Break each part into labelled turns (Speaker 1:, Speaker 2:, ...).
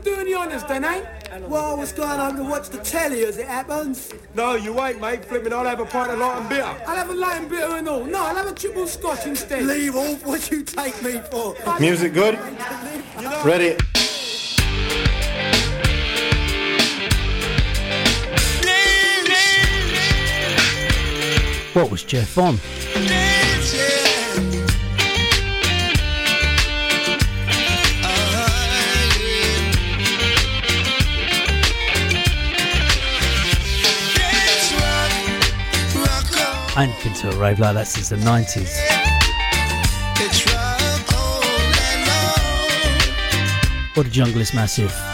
Speaker 1: I'm doing the honors then, eh? Well, I was going home to watch the telly as it happens.
Speaker 2: No, you ain't, mate. Flipping, I'll have a pint of light and bitter.
Speaker 1: I'll have a light and bitter and all. No, I'll have a triple scotch instead.
Speaker 3: Leave off what you take me for.
Speaker 4: Music good? Ready?
Speaker 5: What was Jeff on? Ain't been to a rave like that since the 90s. What a jungle is massive.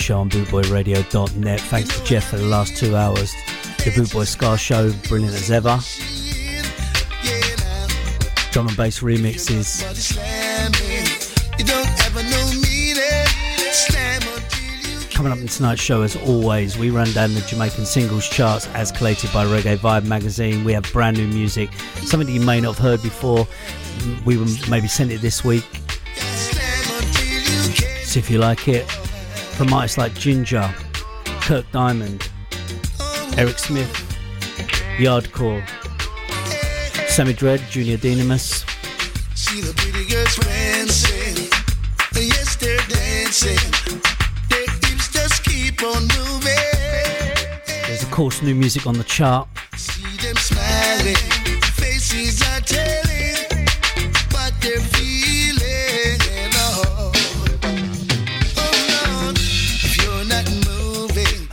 Speaker 5: Show on bootboyradio.net. Thanks to Jeff for the last two hours. The Bootboy Ska Show, brilliant as ever. Drum and bass remixes. Coming up in tonight's show, as always, we run down the Jamaican singles charts as collated by Reggae Vibe magazine. We have brand new music, something that you may not have heard before. We will maybe sent it this week. See if you like it from artists like Ginger, Kirk Diamond, Eric Smith, Yaadcore, Sammy Dread, Junior Dynamis. See the pretty girls dancing. Yes, they're dancing. Their hips just keep on moving. There's of course new music on the chart. See them smiling. Faces are telling what they're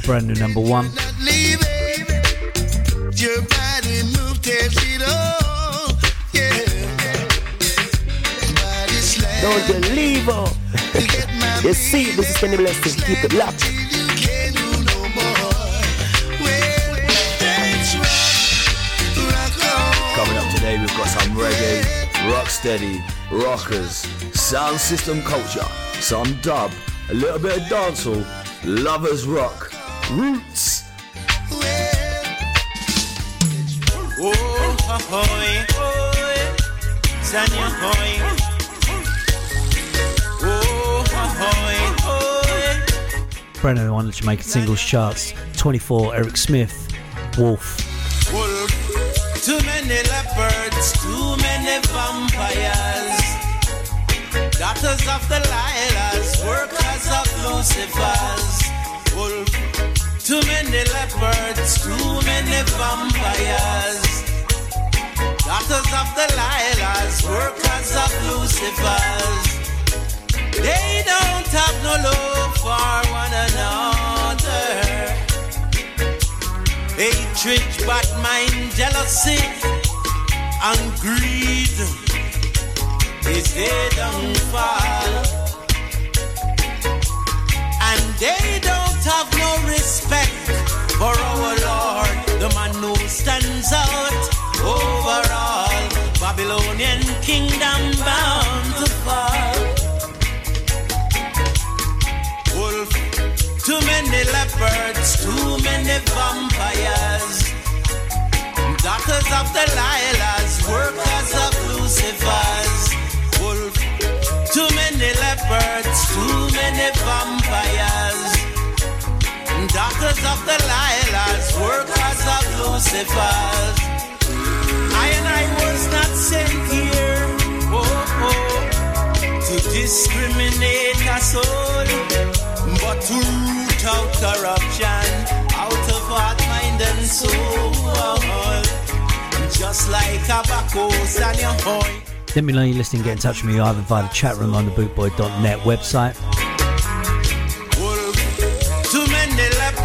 Speaker 5: brand new number one.
Speaker 6: Don't you leave her. you see, this is Kenny Blessing. Keep it locked.
Speaker 7: Coming up today, we've got some reggae, rock steady, rockers, sound system culture, some dub, a little bit of dancehall, lovers rock. Roots.
Speaker 5: Brennan on the Jamaican singles charts. 24, Eric Smith, Wolf.
Speaker 8: Wolf. Too many leopards, too many vampires. Daughters of the Lilas, workers of Lucifer's. Too many leopards, too many vampires. Daughters of the Lilas, workers of Lucifers. They don't have no love for one another. Hatred, bad mind, jealousy, and greed is their downfall. And they don't have no respect for our Lord, the man who stands out overall. Babylonian kingdom bound to fall. Wolf, too many leopards, too many vampires. Daughters of the Lilas, workers of Lucifer's. Wolf, too many leopards, too many vampires. Daughters of the Lilas, workers of Lucifer's. I and I was not sent here, oh, oh, to discriminate a soul, but to root out corruption out of heart, mind, and soul. Just like tobacco, and your point.
Speaker 5: Let me know you're listening. Get in touch with me either via the chat room on the bootboy.net website.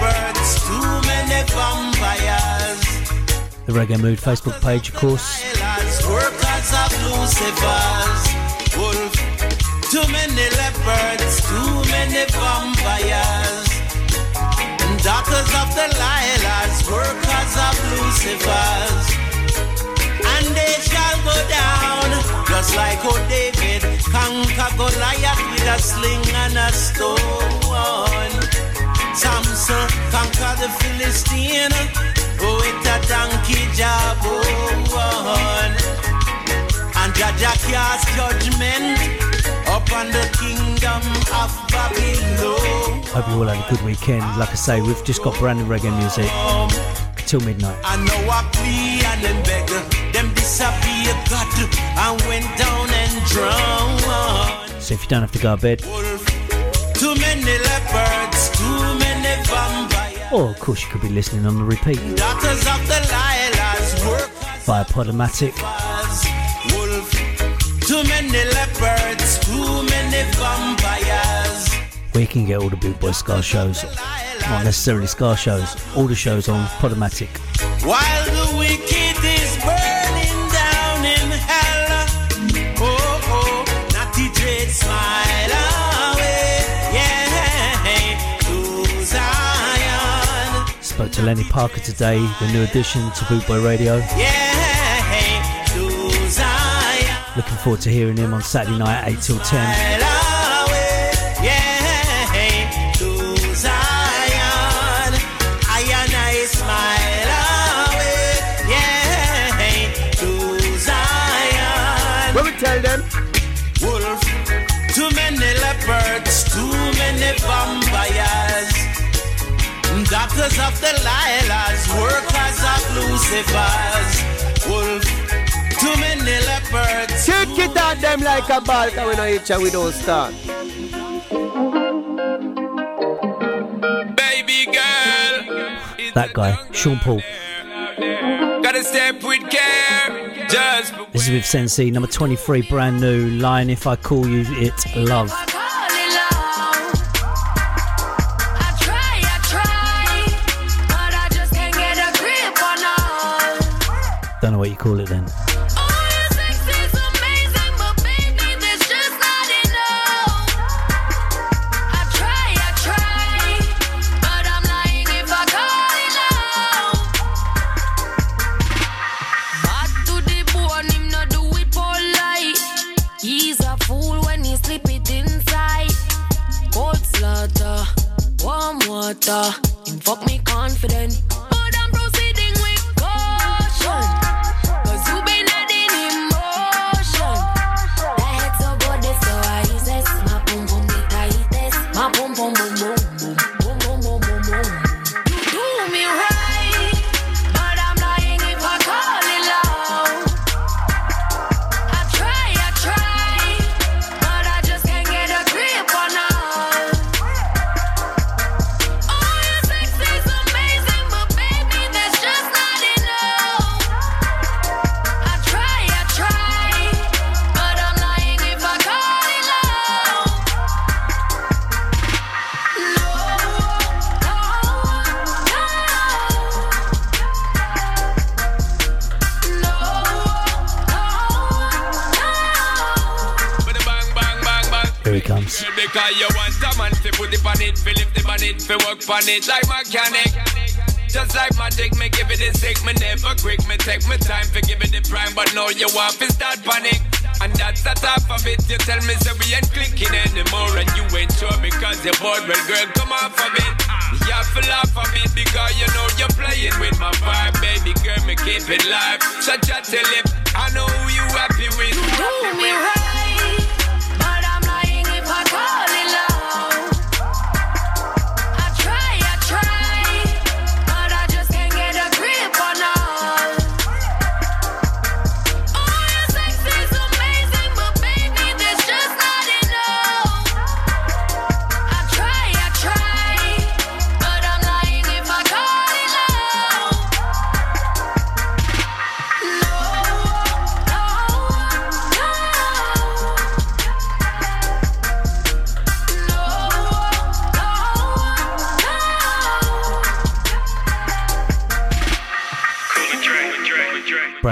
Speaker 8: Leopards, too many vampires.
Speaker 5: The Reggae Mood Facebook page, of course.
Speaker 8: Workers of Lucifer's. Wolf, too many leopards, too many vampires. Daughters of the Lilas, workers of Lucifer's. And they shall go down, just like old David conquer Goliath with a sling and a stone. Samson conquer the Philistine oh, with a donkey jawbone. Oh, and Jah Jah cast judgment upon the kingdom of Babylon.
Speaker 5: Hope you all had a good weekend. Like I say, we've just got brand new reggae music till midnight.
Speaker 8: I know I plea and them beg them disappear God and went down and drowned.
Speaker 5: So if you don't have to go to bed,
Speaker 8: Too many leopards, too many vampires.
Speaker 5: Or of course you could be listening on the repeat
Speaker 8: Daughters of the Lilas,
Speaker 5: via Podomatic.
Speaker 8: Wolf, too many leopards, too many vampires.
Speaker 5: where you can get all the Boot Boy Ska shows. Not necessarily Ska shows, all the shows on Podomatic.
Speaker 8: While the wicked is burning down in hell. Oh, oh, naughty smile
Speaker 5: Spoke to Lenny Parker today, the new addition to Boot Boy Radio.
Speaker 8: Yeah.
Speaker 5: Looking forward to hearing him on Saturday night, 8 till 10.
Speaker 8: Daughters of the Lilas, workers of Lucifer's. Wolf, too many leopards.
Speaker 6: Kick it at them like a ball, cause we know each and we don't start.
Speaker 9: Baby girl.
Speaker 5: That guy, Sean Paul.
Speaker 9: Gotta step with care. Just
Speaker 5: This is with Sensi, number 23, brand new. Line If I Call You It Love. Don't know what you call it then.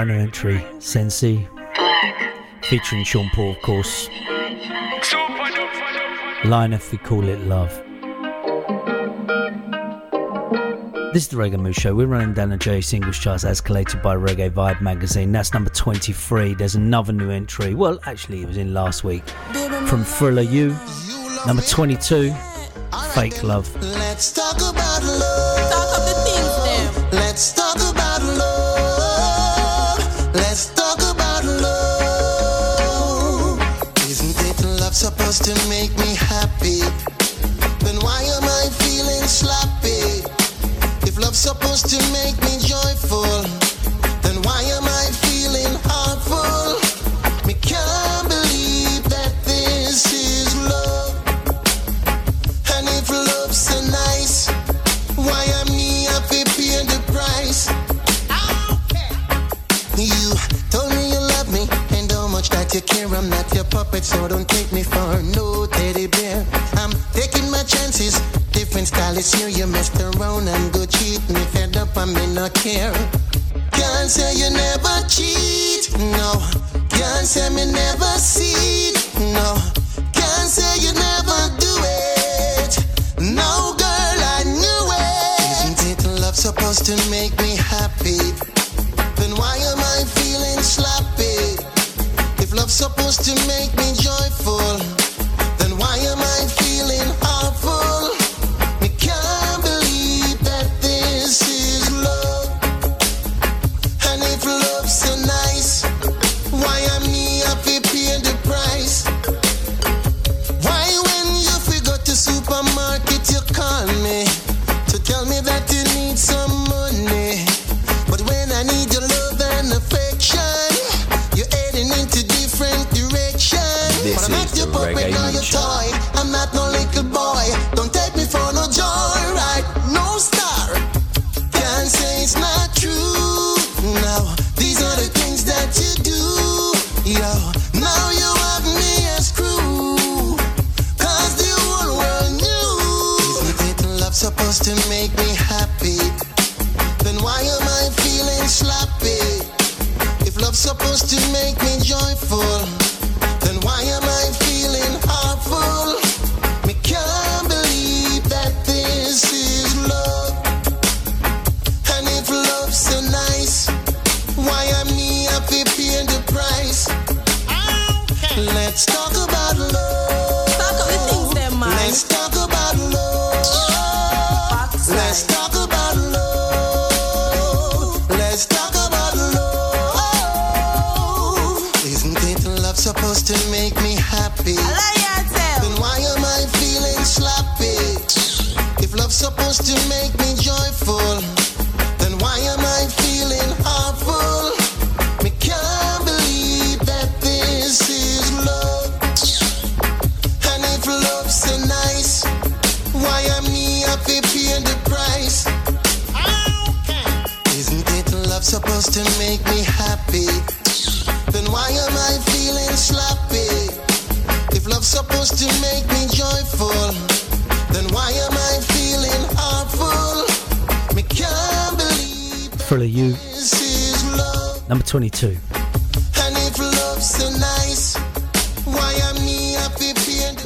Speaker 5: Entry Sensi. Featuring Sean Paul, of course. Line if we call it love. This is the Reggae Mood Show. We're running down the J singles charts as collated by Reggae Vibe magazine. That's number 23. There's another new entry. Well, actually, it was in last week from Thriller U. Number 22, Fake Love.
Speaker 10: Let's talk about love. Talk of the things. Let's talk to make me happy, then why am I feeling sloppy? If love's supposed to make they paying the price. Okay. Isn't it love supposed to make me happy? Then why am I feeling sloppy? If love's supposed to make me joyful, then why am I feeling awful? Me can't believe
Speaker 5: Thriller U. Number 22.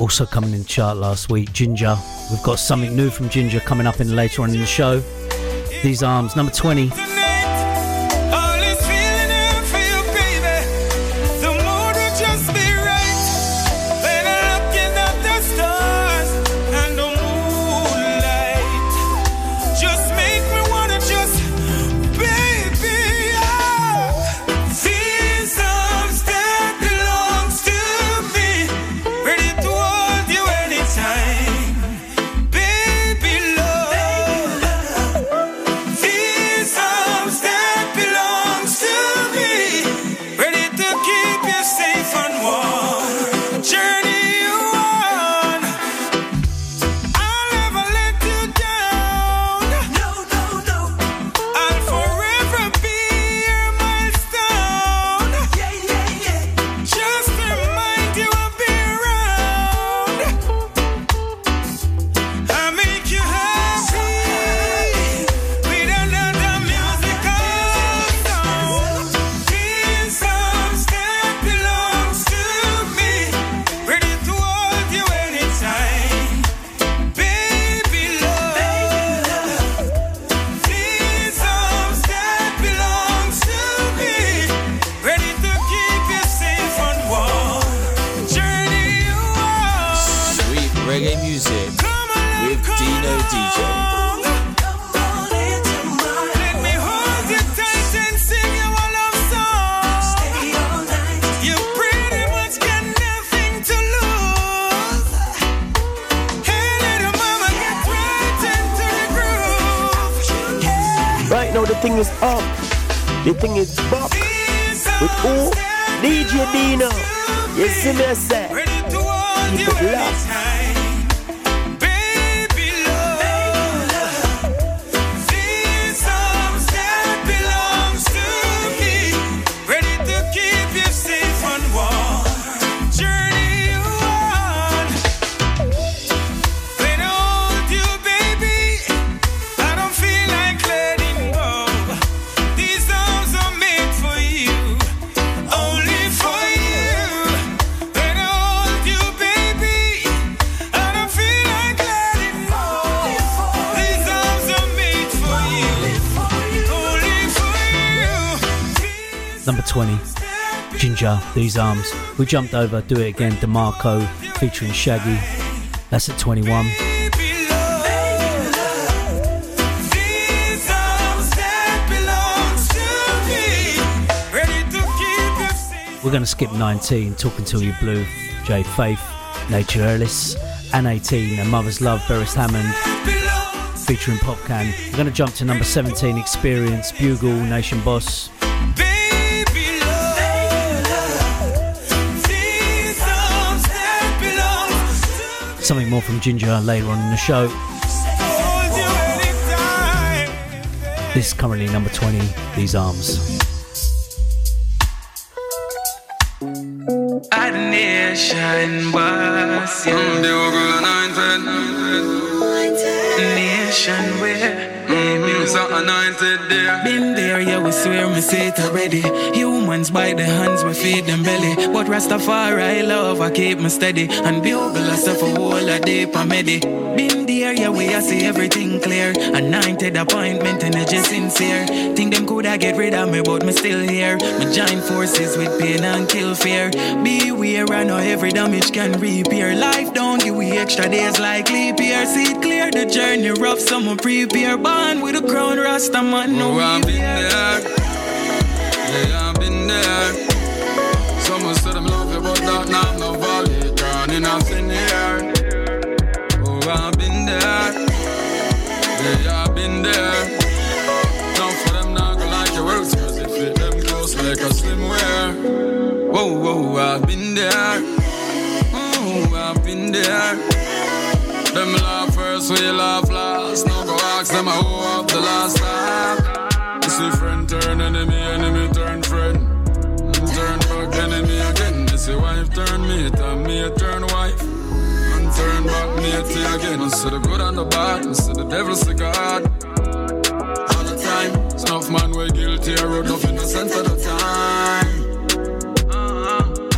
Speaker 11: Also coming in chart last week, Ginger. We've got something new from Ginger coming up in later on in the show. These arms, number 20. These Arms. We jumped over, do it again, DeMarco featuring Shaggy. That's at 21. We're going to skip 19, Talk Until You Blue, Jay Faith, Nature Ellis, and 18, A Mother's Love, Beres Hammond, featuring Popcaan. We're going to jump to number 17, Experience, Bugle, Nation Boss. Something more from Ginger later on in the show. This is currently number 20, These Arms.
Speaker 12: Nation boss, yeah. Nation where anointed there. Been there, yeah, we swear me say it already. Humans by the hands, we feed them belly. But Rastafari I love, I keep me steady. And bugle us for whole a day, medi. Been there, yeah, we I see everything clear. Anointed appointment, energy sincere. Think them coulda get rid of me, but me still here. Me join forces with pain and kill fear. Beware, I know every damage can repair. Life don't give we extra days like leap year. See it clear, the journey rough, someone prepare. Born with a crown, Rasta man, no. Oh, I've been there. Yeah, I've been there. Someone said I'm love you, but that now I'm no valid. Drowning nothing here. Oh, I've been there. Yeah, I've been there. Now for them, not gonna like your words, cause it fit them close like a slim wear. Whoa, whoa, I've been there. Oh, I've been there. Them laugh first, we laugh last. No go ask them who up the last time. You see friend turn enemy, enemy turn friend. And turn back enemy again. You see wife turn mate, and me turn wife. And turn back mate again. I see the good and the bad, I see the devil see God. All the time, snuff man we guilty, I wrote up innocent at the time.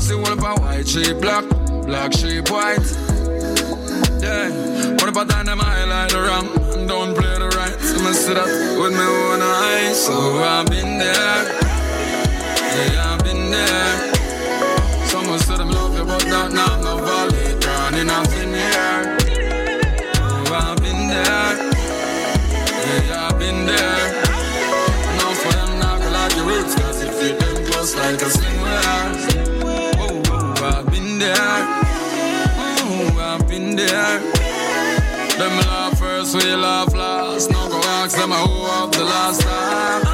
Speaker 12: See one about white sheep black, black sheep white. Yeah. What about dynamite like light around? Don't play the right. So I sit up with me one eye. So I've been there. Yeah, I've been there. Someone said I'm lovely, but not now. No valley, drowning out in here. I've been there. Yeah, I've been there. Now for them, not like your roots, cause if you them close like a sling Them laugh first, we laugh last. No go ask them who of the last time.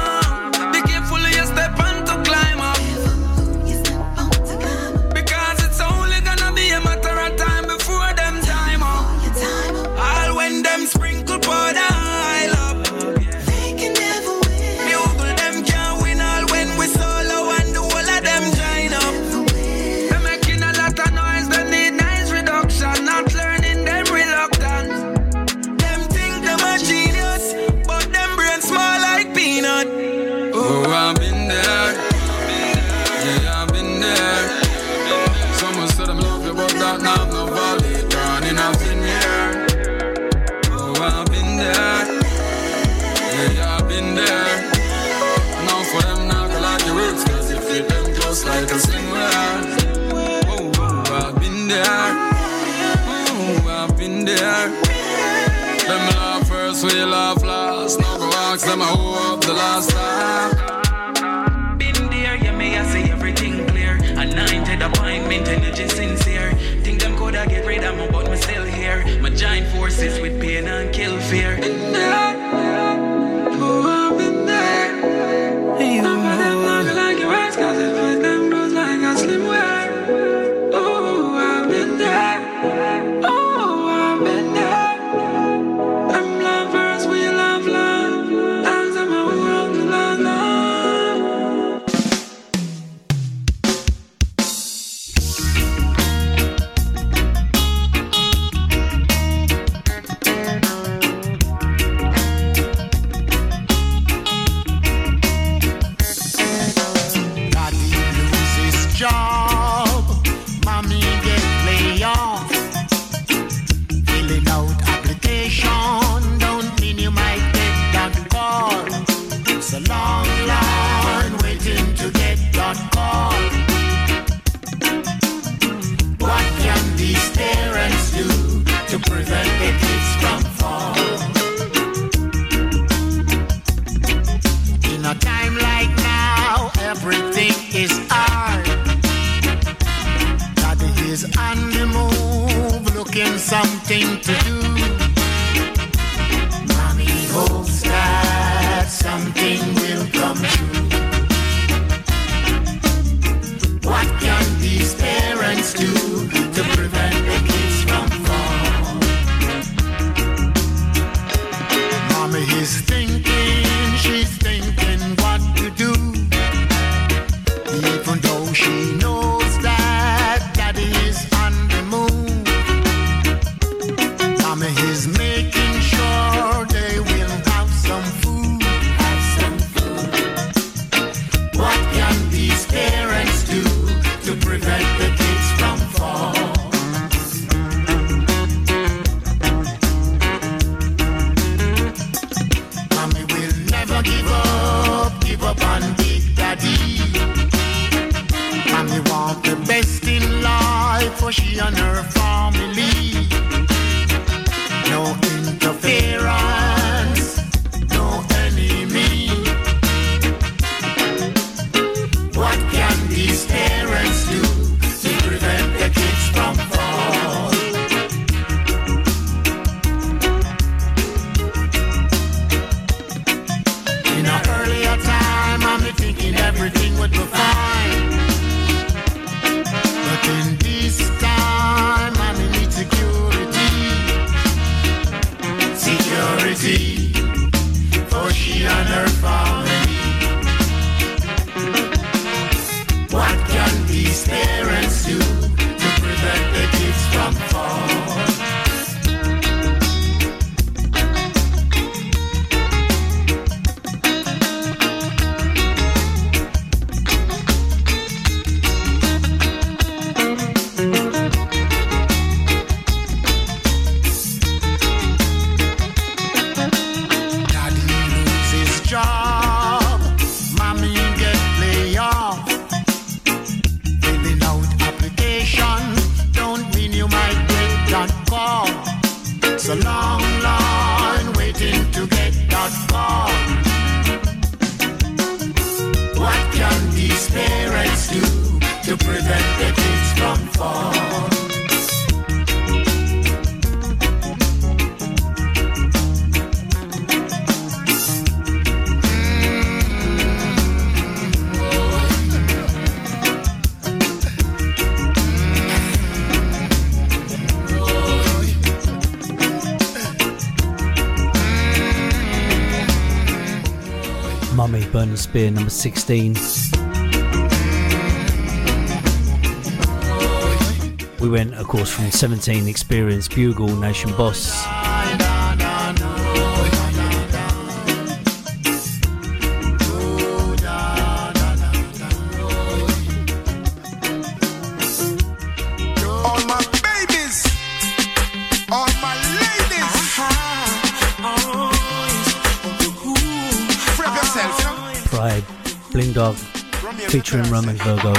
Speaker 11: Burning Spear, number 16. We went, of course, from 17 Experience Bugle Nation Boss. Dog featuring Romain Virgo.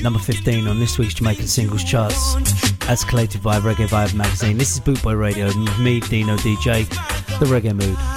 Speaker 11: Number 15 on this week's Jamaican Singles Charts, as collated by Reggae Vibe magazine. This is Bootboy Radio, me, Dino DJ, The Reggae Mood.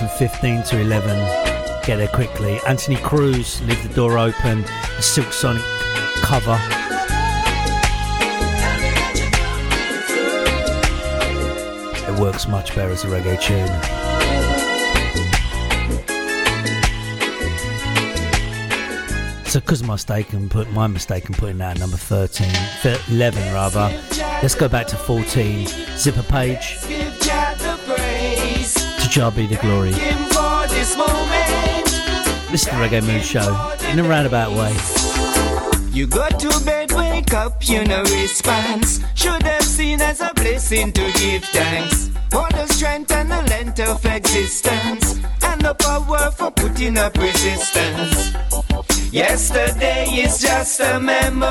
Speaker 5: From 15 to 11. Get there quickly. Anthony Cruz, Leave the Door Open, the Silk Sonic cover. It works much better as a reggae tune. So, because my mistake and put my mistake in putting that at number 13, 11 rather. Let's go back to 14. Zipper page. Jah be the glory. Listen to Reggae Mood Show in a roundabout way.
Speaker 13: You go to bed, wake up, you know response. Should have seen as a blessing to give thanks for the strength and the length of existence and the power for putting up resistance. Yesterday is just a memory.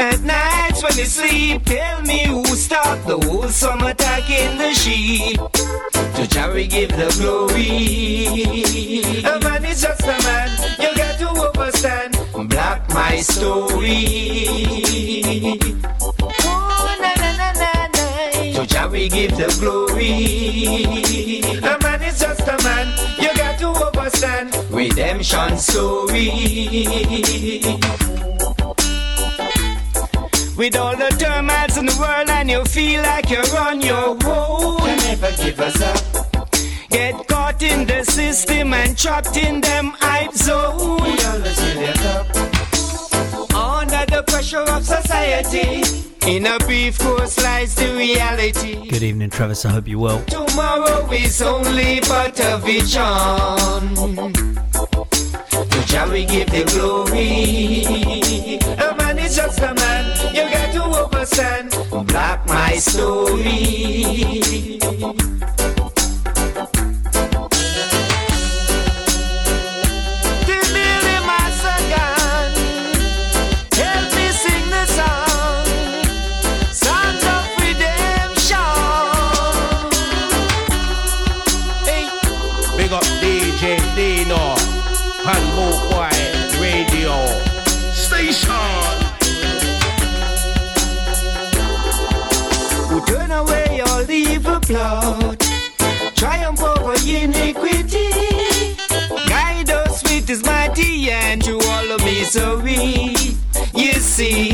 Speaker 13: At nights when you sleep, tell me who stopped the wholesome attack in the sheep. To Jerry give the glory. A man is just a man, you got to understand. Block my story. Oh, na na na na na. To Jerry give the glory. A man is just a man, you got to understand. Redemption story. With all the turmoils in the world and you feel like you're on your own. You never give us up. Get caught in the system and trapped in them hype zone. We always fill it up. Under the pressure of society. In a brief course lies the reality.
Speaker 5: Good evening, Travis. I hope you're well.
Speaker 13: Tomorrow is only but a vision. To shall we give the glory? A man is just a man, you got to understand. Block my story. Turn away all evil plot, triumph over iniquity. Guide us with his mighty hand through all of misery. You see,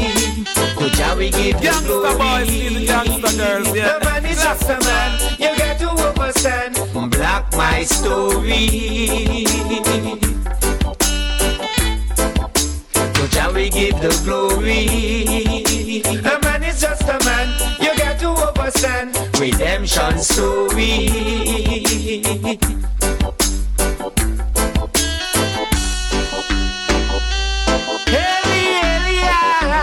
Speaker 13: Jah we give the glory.
Speaker 2: boys, the gangster girls, yeah.
Speaker 13: The man is just a man, you got to understand. Block my story. To Jah we give the glory. A man is just a man, you got. Redemption story. Eli, Eli, I.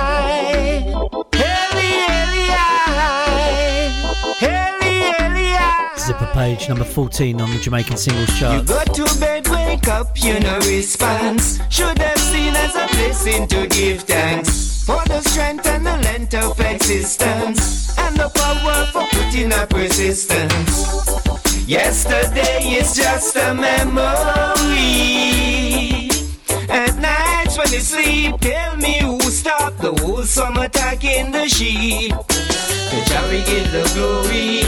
Speaker 13: Eli, Eli, I. Eli, Eli, I.
Speaker 5: Zipper page number 14 on the Jamaican singles
Speaker 13: You
Speaker 5: chart.
Speaker 13: go to bed, wake up, you know response. Should have seen as a blessing to give thanks for the strength and the length of existence the power for putting up resistance. Yesterday is just a memory. At nights when you sleep, tell me who stopped the wholesome attack in the sheep. To we give the glory.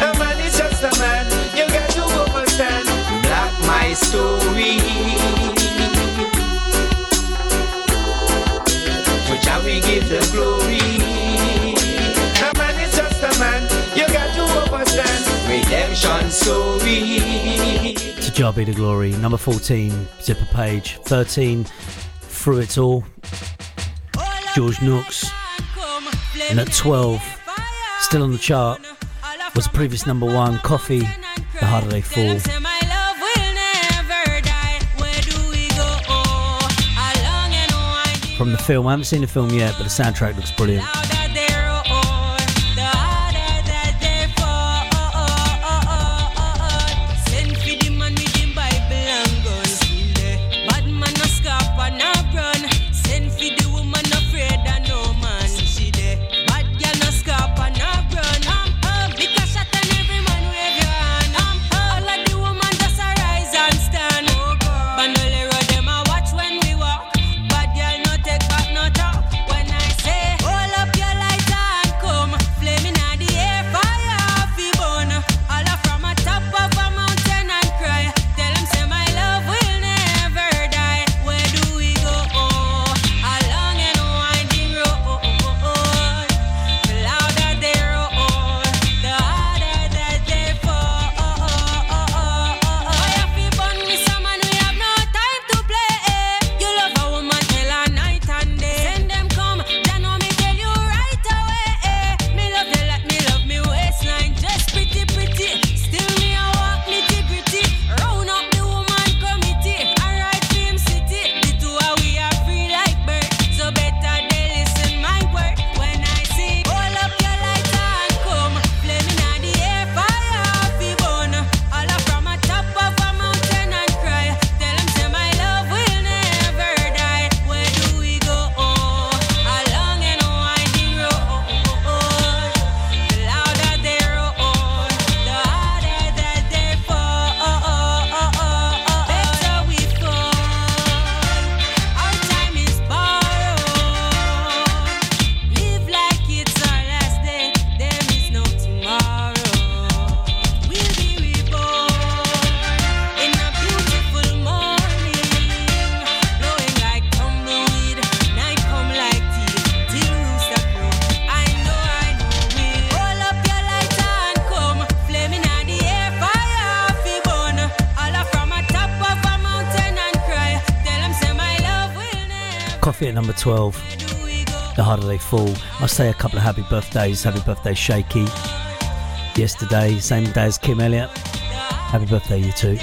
Speaker 13: A man is just a man, you got to understand. Block my story. To we give the glory. Redemption story.
Speaker 5: To Jah be the glory. Number 14, Zipper page. 13, Through It All. George Nooks. And at 12, still on the chart, was the previous number one, Koffee, The Harder They Fall. From the film, I haven't seen the film yet, but the soundtrack looks brilliant.
Speaker 14: 12. The harder they fall. Must say a couple of happy birthdays. Happy birthday, Shaky. Yesterday, same day as Kim Elliott. Happy birthday, you two.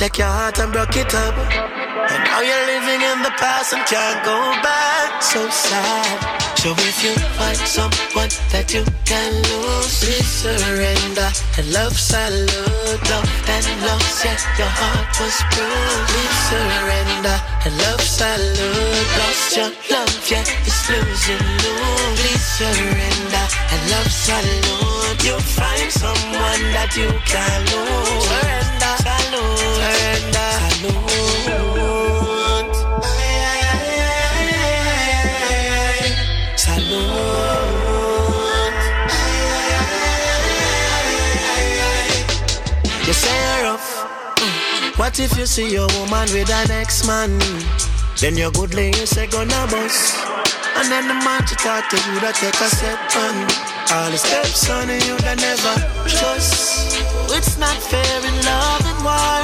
Speaker 15: Take your heart and broke it up. And now you're living in the past and can't go back. So sad. So if you find someone that you can lose, please surrender. And love salute, love and lost, yeah, your heart was bruised. Please surrender. And love salute, lost your love, yeah, it's losing you. Please surrender. And love salute, you'll find someone that you can lose. Surrender, salute, surrender, salute. You say rough. Mm. What if you see your woman with an ex-man? Then your good lady say gonna bust. And then the man to talk to you that take a step on. All the steps on you that never trust. It's not fair in love and war.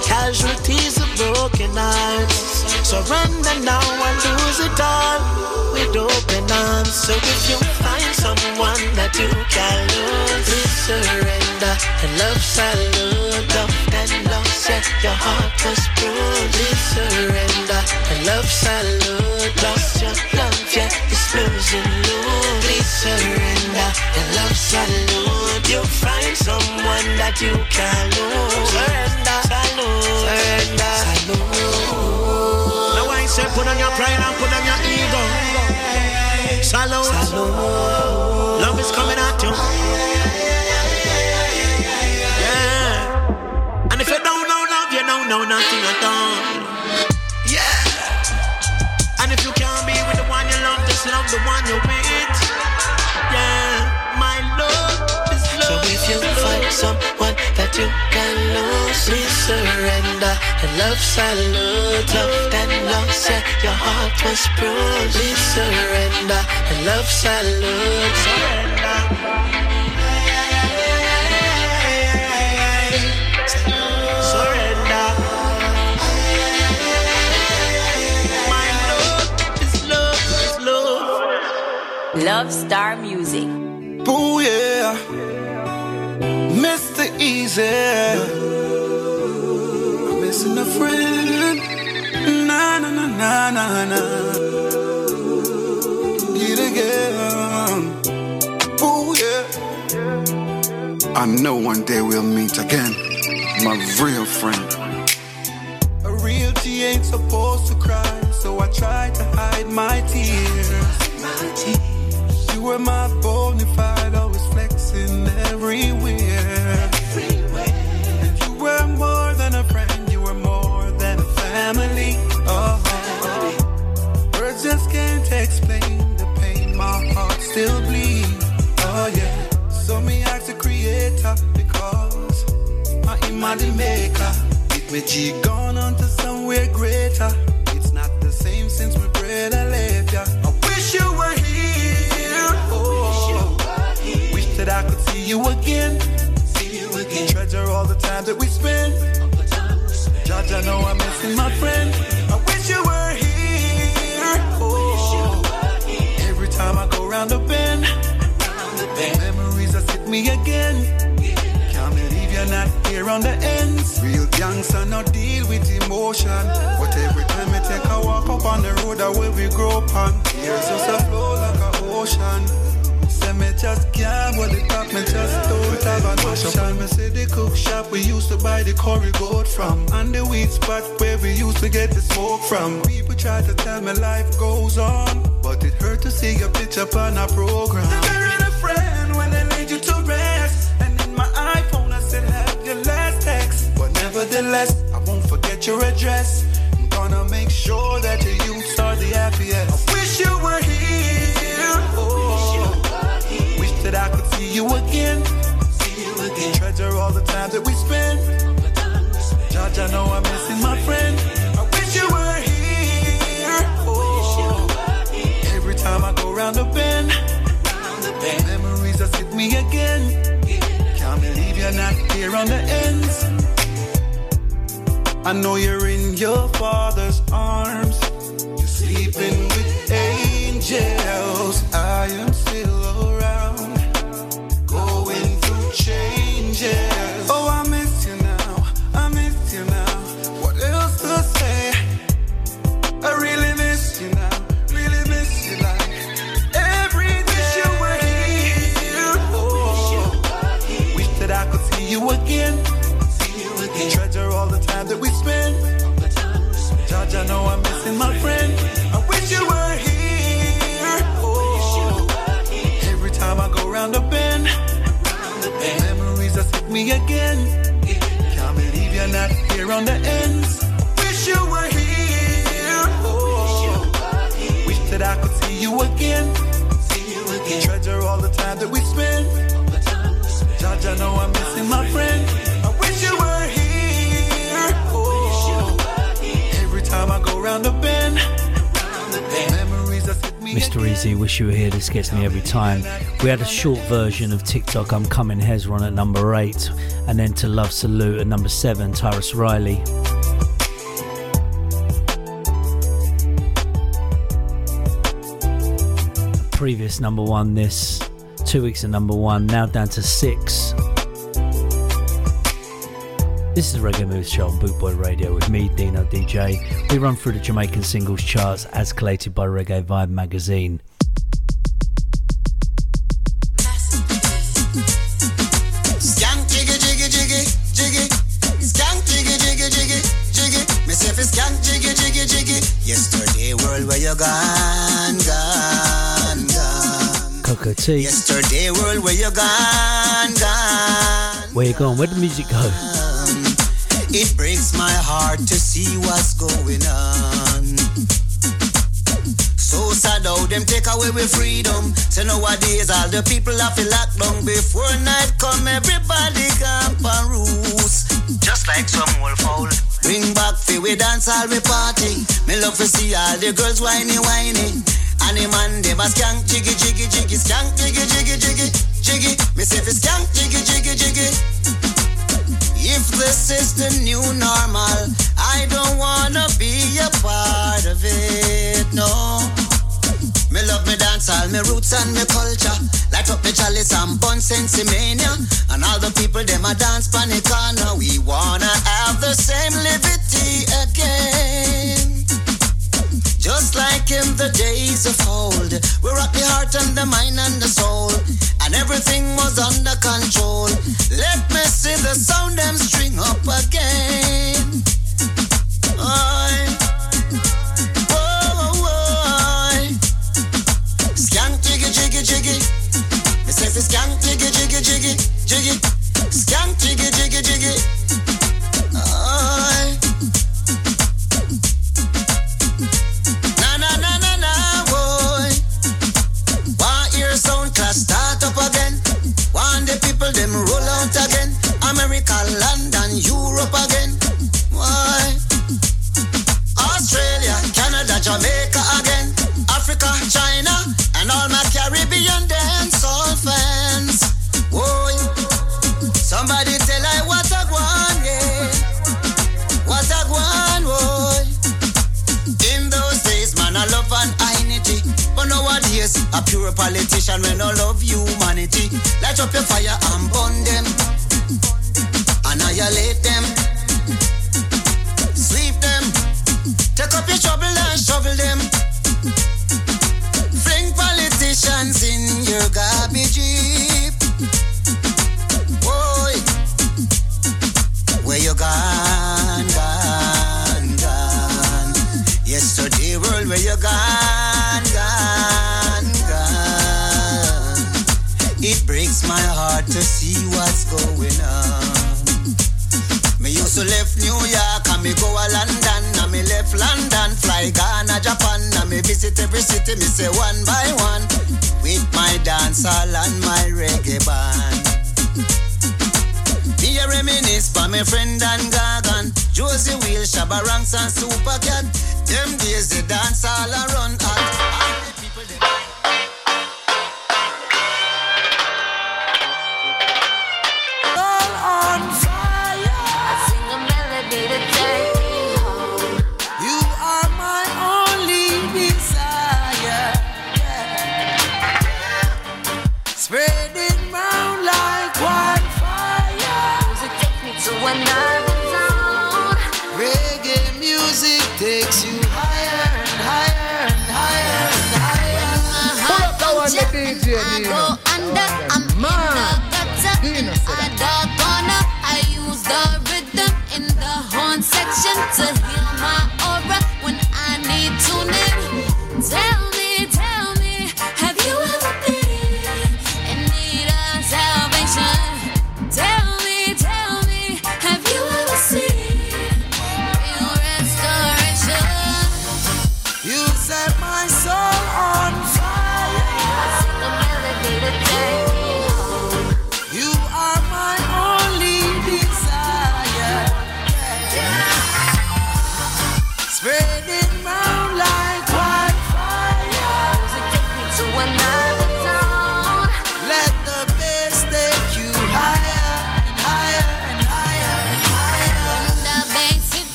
Speaker 15: Casualties of broken hearts. Surrender now and lose it all with open arms. So if you find someone that you can lose, please surrender and love salute. Love and lost, yeah, your heart was bruised. Please surrender and love salute. Lost your love, yeah, it's losing you. Please surrender and love salute. You find someone that you can lose. Surrender, salute, surrender, salute.
Speaker 16: Say put on your pride and put on your ego. Salute. Salute. Love is coming at you. Yeah. And if you don't know love, you don't know nothing at all. Yeah. And if you can't be with the one you love, just love the one you're with. Yeah. My love is love.
Speaker 15: So if you find someone that you can lose, please surrender and love salute. Love and lost, yeah, your heart was bruised. Please surrender and love salute. Surrender.
Speaker 16: Love
Speaker 17: Star Music.
Speaker 11: Ooh yeah, Mr. Easy. Missing a friend. Na na na na na na. It again. Ooh yeah. I know one day we'll meet again, my real friend. A real T ain't supposed to cry, so I try to hide my tears. You were my bona fide, always flexing everywhere. explain the pain my heart still bleeds. Oh yeah. So me ask the creator because my imagine maker. It me G gone on to somewhere greater. It's not the same since my brother left ya. I wish you were here. Oh, wish that I could see you again. See you again. Treasure all the time that we spend. Judge, I know I'm missing my friend. On the ends. Real gangster not deal with emotion. But every time we take a walk up on the road, that way we grow on. Tears just a flow like an ocean. Say me just can't hold it back, me just don't have an option. Me say the cook shop we used to buy the curry goat from, and the weed spot where we used to get the smoke from. People try to tell me life goes on, but it hurt to see your picture on a program. Never a friend Nevertheless, I won't forget your address. I'm gonna make sure that your youths are the happiest. I wish you were here. Oh, wish that I could see you again. See you again. Treasure all the time that we spend. Judge, I know I'm missing my friend. I wish you were here. Oh, every time I go round the bend, memories just hit me again. Can't believe you're not here on the ends. I know you're in your father's arms. You're sleeping with angels. I am still me again. Can't believe you're not here on the ends. Wish you were here. Oh, wish that I could see you again. See you again. Treasure all the time that we spend. Judge, I know I'm missing my friend. I wish you were
Speaker 5: Mr. Easy, wish you were here. This gets me every time. We had a short version of TikTok. I'm coming Hezron at number eight, and then to Love Salute at number seven. Tarrus Riley. Previous number one. This two weeks at number one. Now down to six. This is Reggae Mood Show on Bootboy Radio with me, Dino DJ. We run through the Jamaican singles charts as collated by Reggae Vibe magazine.
Speaker 18: Skank jiggy jiggy jiggy jiggy. Skank jiggy jiggy jiggy jiggy. Me say fi skank jiggy jiggy jiggy. Yesterday world where you gone gone gone.
Speaker 5: Cocoa Tea.
Speaker 18: Yesterday world where you gone gone.
Speaker 5: Where you going? Where the music go?
Speaker 18: It breaks my heart to see what's going on. So sad how them take away with freedom. So nowadays all the people have to lock down before night come. Everybody camp and roost. Just like some old foul. Bring back fi we dance all we party. Me love to see all the girls whiny whiny. And the man them a skank jiggy jiggy jiggy skank jiggy jiggy jiggy jiggy. Me say fi skank jiggy jiggy jiggy. If this is the new normal, I don't wanna be a part of it, no. Me love me dance all me roots and me culture. Light up me chalice and bun sensi mania. And all the people them a dance panic corner. We wanna have the same liberty again. Just like in the days of old, we rock the heart and the mind and the soul, and everything was under control. Let me see the sound them string up again. Oi. Oh, whoa, whoa, Skank jiggy jiggy jiggy. Me say skank jiggy jiggy jiggy jiggy. Skank jiggy jiggy jiggy. America, London, Europe again. Why? Australia, Canada, Jamaica again. Africa, China, and all my Caribbean dance all fans. Whoa. Somebody tell I what I want, yeah. What I want, boy. In those days, man, I love an identity, but nowadays, a pure politician when no love humanity. Light up your fire and burn them annihilate them, sweep them, take up your trouble and shovel them. Fling politicians in your garbage heap. Boy, where you gone, gone, gone? Yesterday world, where you gone, gone, gone? It breaks my heart to see what's going on. I left New York and me go a London and me left London, fly Ghana, Japan and me visit every city. Me say one by one with my dancehall and my reggae band. Me a reminisce for me friend and Gargan, Josie Will, Shabba and Supercat. Them days the
Speaker 17: dancehall a run at. DJ I Nina. go under, I'm Man. in the gutter, and I dog corner. I use the rhythm in the horn section to heal my aura when I need tuning.
Speaker 19: Tell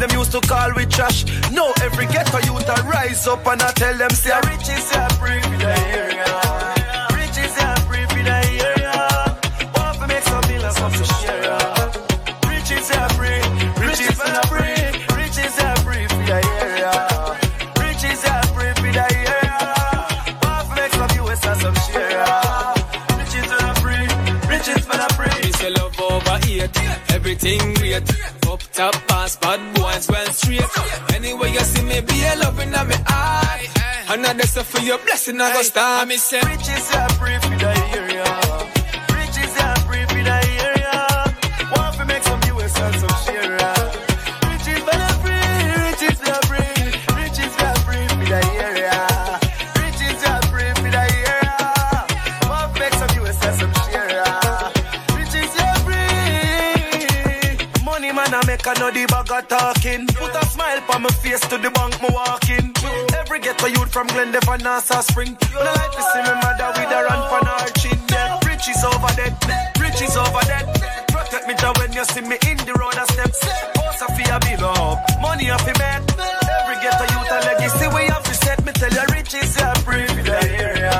Speaker 19: them used to call we trash. Now every ghetto youth I rise up and I tell them say riches are free for the area. Riches are free for the area. Want to make some millions off the share. Riches are free, riches are free, riches are free for the area. Riches are free for the area. Want to make some US some share. Riches are free, riches for the free.
Speaker 11: It's a love over eight, everything great. Up top pass, bad boys well straight. Anyway, you see me be a loving on me eye. Another stuff for your blessing, I go start. Me say,
Speaker 19: Riches are free for the area. Make I know the bag of talking. Put a smile on my face to the bank, me walking. Every ghetto youth from Glendale and Nassau Spring. When I like to see my mother with a run on her chin. Yeah. Riches over there, riches over there. Protect me down when you see me in the road steps. Boss of fear bill up, money off the bed. Every ghetto youth a legacy we have to set. Me tell you for the area.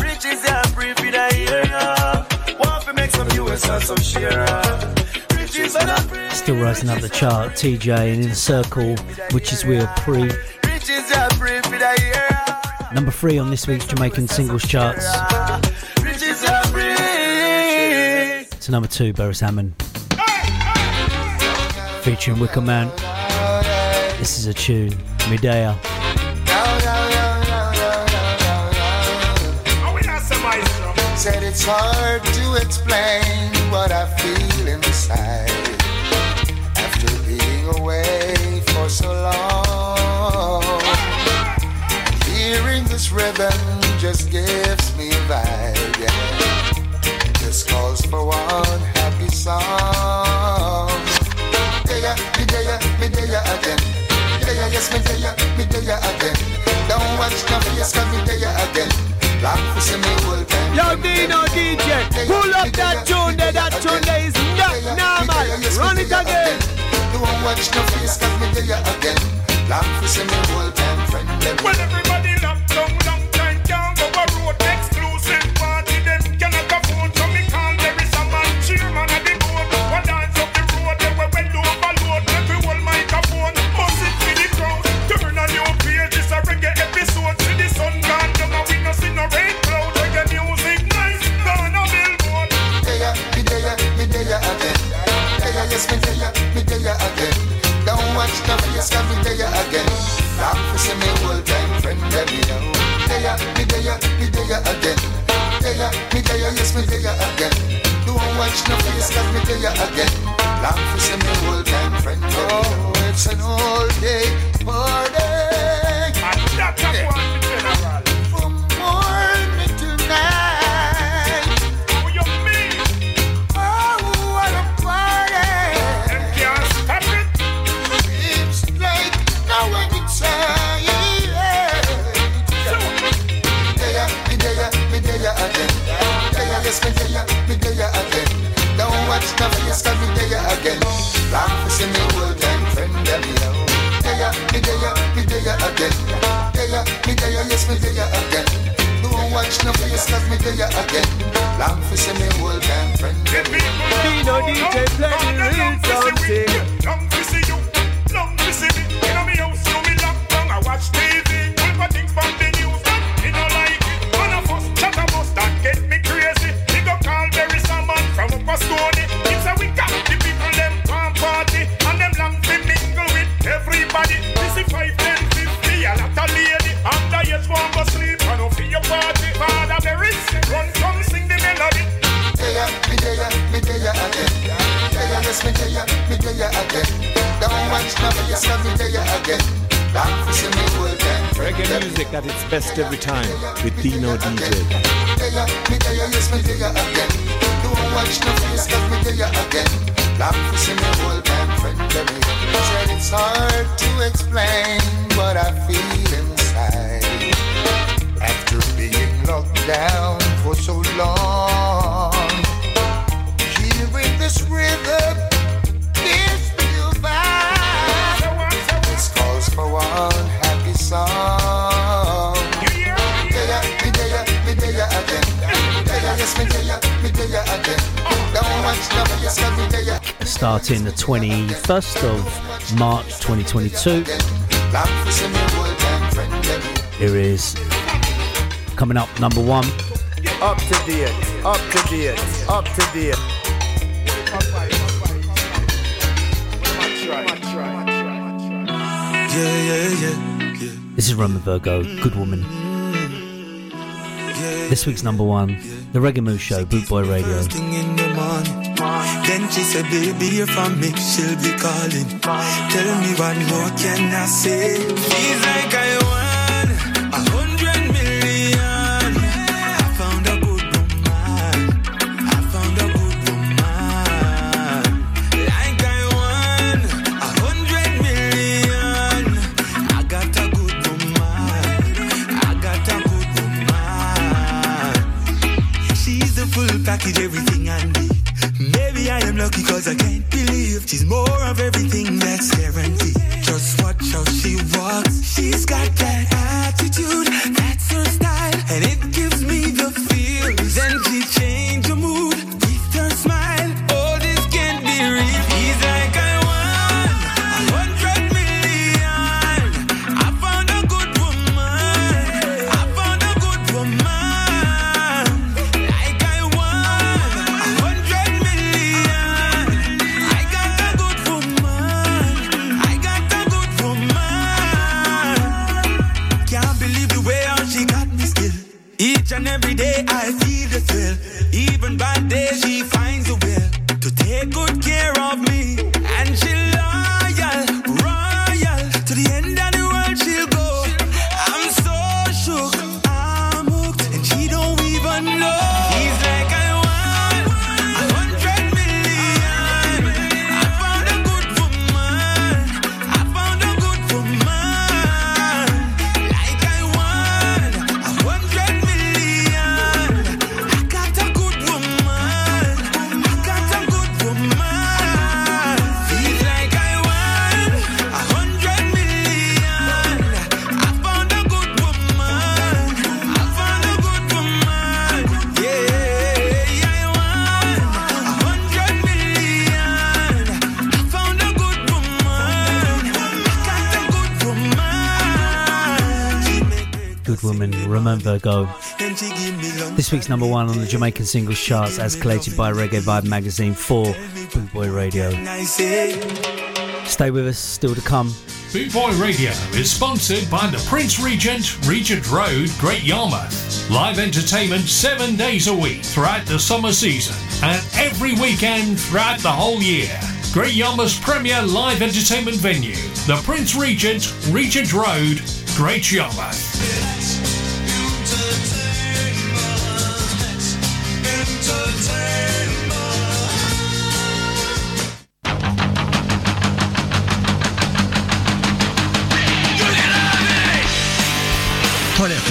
Speaker 19: Riches are free for the area. Want to make some US and some share.
Speaker 5: Still rising up the chart, TJ and In Circle, which is pre.
Speaker 19: Riches are area.
Speaker 5: Number three on this week's Jamaican singles charts. To number two, Beres Hammond. Featuring Wicker Man. This is a tune, Medea.
Speaker 20: Said it's hard to explain what I feel inside away for so long. Hearing this rhythm just gives me a vibe. Yeah. This calls for one happy song. Medea, Medea, Medea again. Medea, yes, Medea, Medea again. Don't watch no face, cause Medea again. Long for see me whole time.
Speaker 2: Yo, Dino DJ, pull up that tune there, that tune there is not normal. Run it again.
Speaker 20: Don't watch no face, cause me there again. Long for see me whole time friend.
Speaker 21: When everybody
Speaker 20: face, cause me there again. Long for see me whole time friend. Let me know. Medea, Medea, Medea again. Medea, Medea, yes, Medea again. Don't watch no face, cause me there again. Long for see me whole time friend. Oh, it's an all day party. From Don't watch
Speaker 6: best every time with Dino DJ.
Speaker 20: It's hard to explain what I feel inside after being locked down for so long.
Speaker 5: Starting the 21st of March 2022.
Speaker 20: Back for see me hold them friendly.
Speaker 5: Here is coming up number one.
Speaker 6: Up to date, up to date, up to date.
Speaker 11: Yeah, yeah, yeah.
Speaker 5: This is Romain Virgo, Good Woman. This week's number one, The Reggae Mood Show, Boot Boy Radio.
Speaker 11: Then she said, baby, you're from me, she'll be calling. Tell me what more can I say? Feels like I won
Speaker 5: Virgo. This week's number one on the Jamaican singles charts as collated by Reggae Vibe magazine for Boot Boy Radio. Stay with us, still to come.
Speaker 22: Boot Boy Radio is sponsored by the Prince Regent, Regent Road, Great Yarmouth. Live entertainment seven days a week throughout the summer season and every weekend throughout the whole year. Great Yarmouth's premier live entertainment venue, the Prince Regent, Regent Road, Great Yarmouth.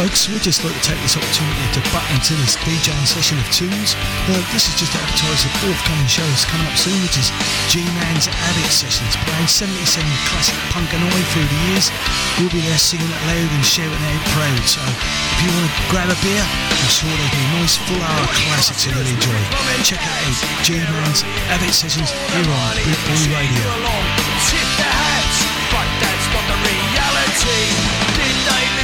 Speaker 23: Folks. We'd just like to take this opportunity to butt into this DJing session of tunes. Uh, this is just to advertise the forthcoming shows that's coming up soon, which is G-Man's Addict Sessions, playing 77 classic punk and oi through the years. We'll be there singing it loud and shouting out proud. So if you want to grab a beer, I'm sure there'll be a nice full hour classics you'll enjoy. Check out, G-Man's Addict Sessions here on Boy Radio.
Speaker 1: Tip hats, but that's not the reality.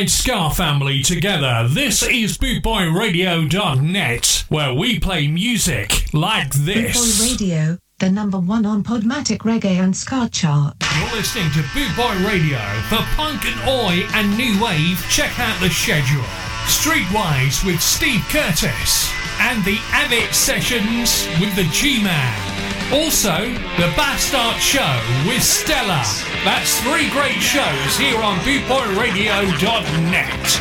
Speaker 22: worldwide Ska family together, this is bootboyradio.net, where we play music like
Speaker 24: Boy
Speaker 22: this.
Speaker 24: Radio, the number one on Podomatic Reggae and Ska chart.
Speaker 22: You're listening to Boot Boy Radio. For punk and oi and new wave, check out the schedule. Streetwise with Steve Curtis and the Abbott Sessions with the G-Man. Also, the Bastard Show with Stella. That's three great shows here on bootboyradio.net.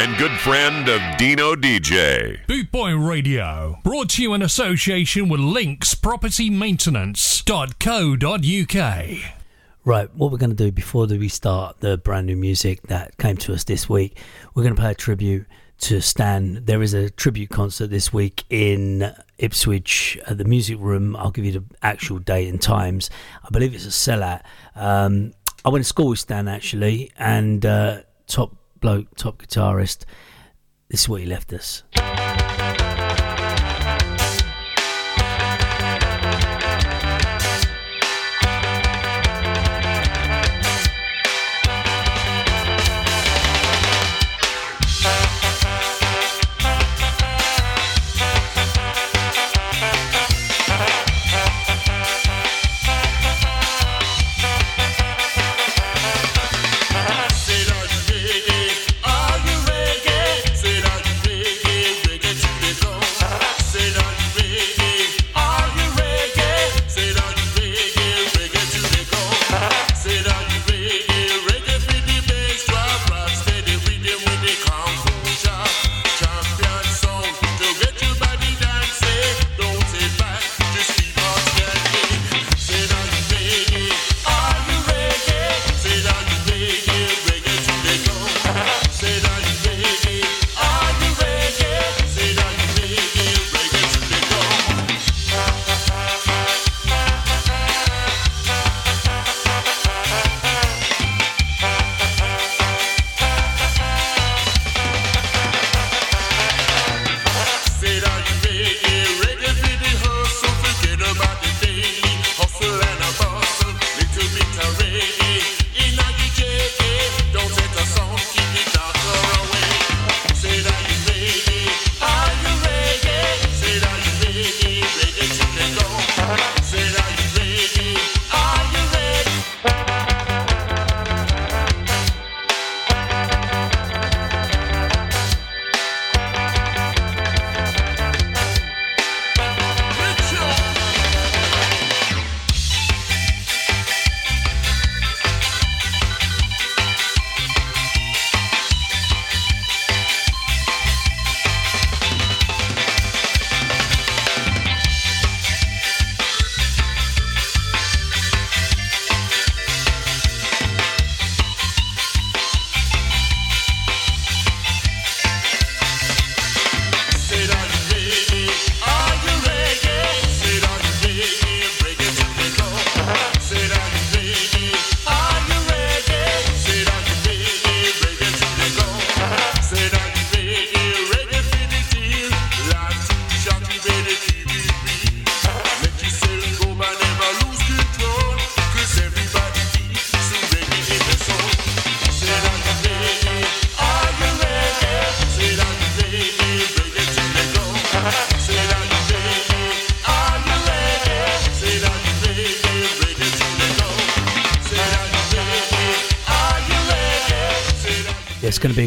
Speaker 25: And good friend of Dino DJ.
Speaker 22: Bootboy Radio, brought to you in association with Links Property Maintenance.co.uk.
Speaker 5: Right, what we're going to do before we start the brand new music that came to us this week, we're going to pay a tribute to Stan. There is a tribute concert this week in Ipswich at the Music Room. I'll give you the actual date and times. I believe it's a sellout. Um, I went to school with Stan actually, and uh, top bloke, top guitarist. This is what he left us.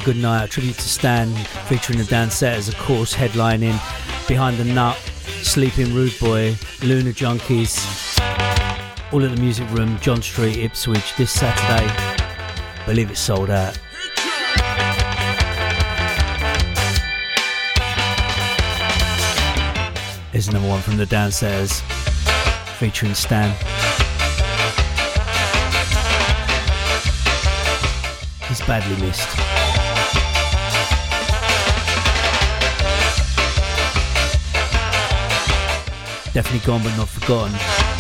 Speaker 17: Good night. A tribute to Stan, featuring the Dancetters, of course, headlining Behind the Nut, Sleeping Rude Boy, Lunar Junkies, all at the Music Room, John Street, Ipswich, this Saturday. Believe it's sold out. Here's another one from the Downstairs, featuring Stan. He's badly missed. Definitely gone but not forgotten.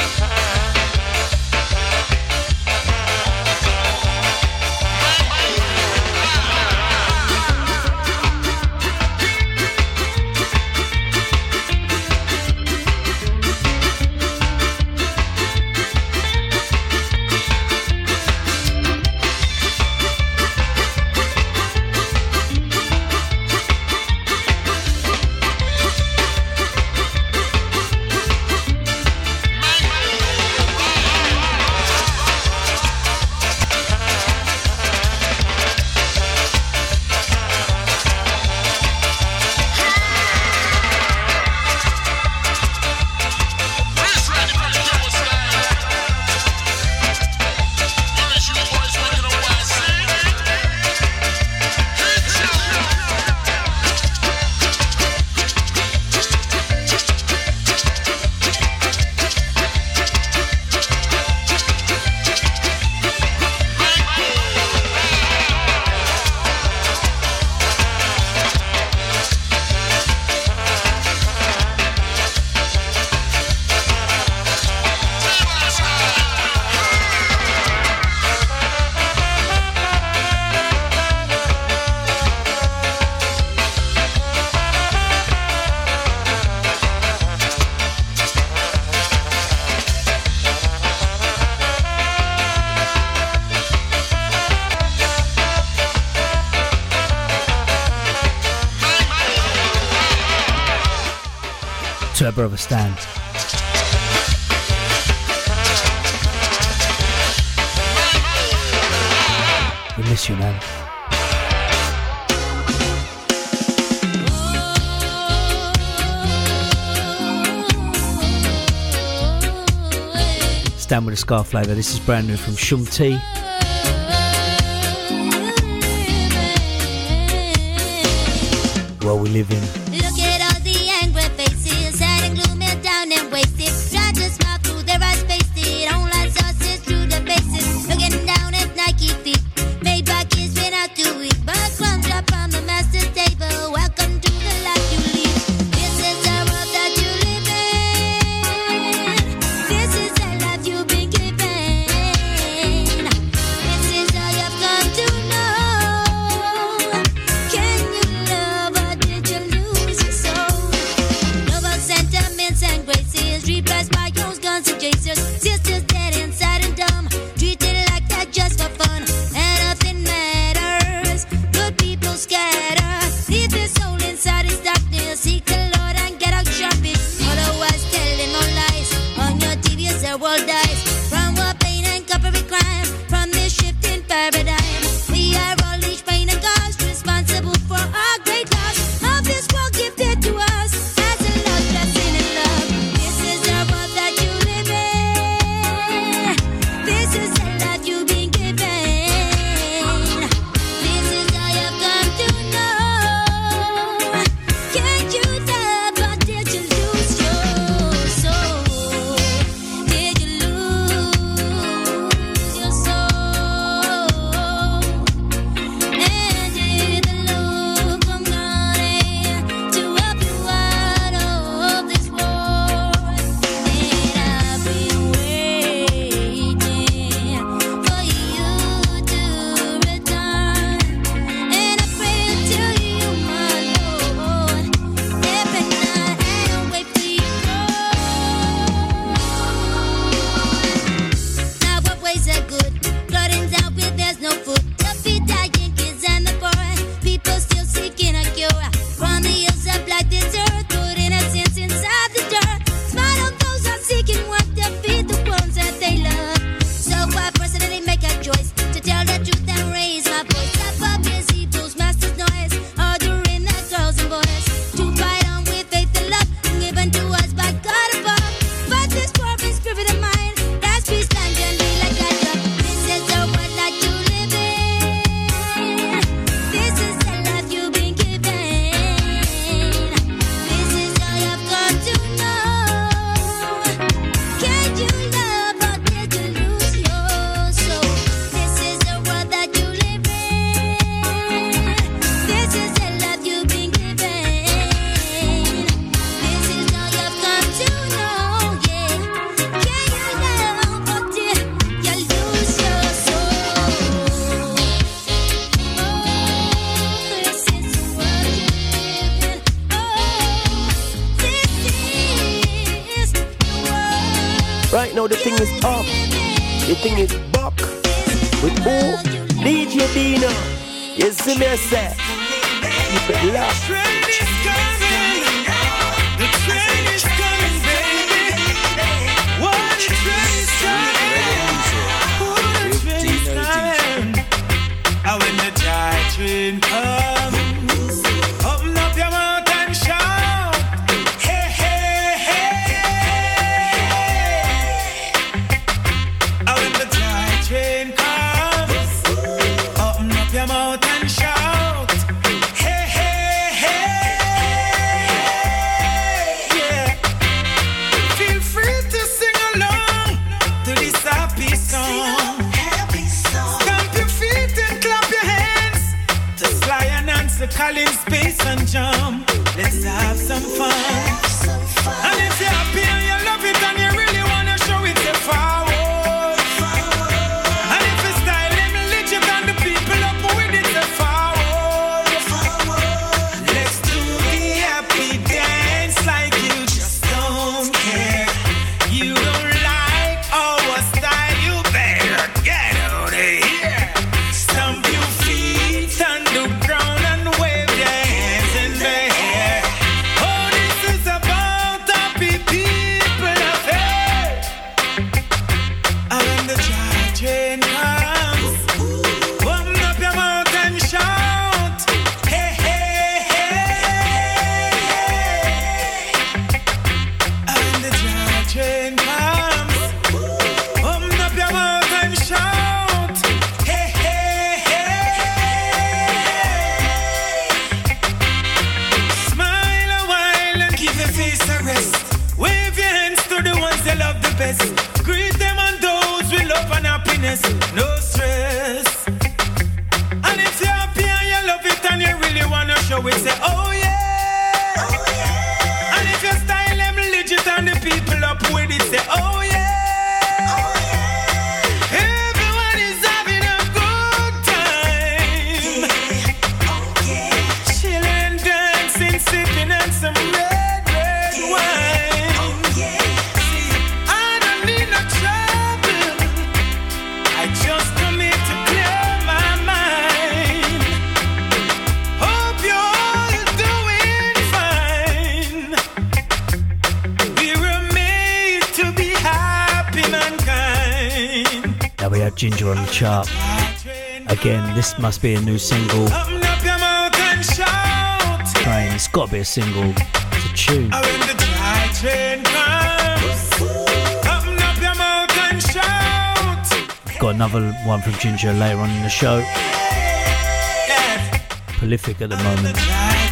Speaker 17: To our brother Stan. We miss you, man. With a Ska flavour. This is brand new from Shum T. Well, we live in.
Speaker 26: Ginger on the chart. Again, this must be a new single. Train, it's got to be a single. It's a tune. Got another one from Ginger later on in the show. Prolific at the moment.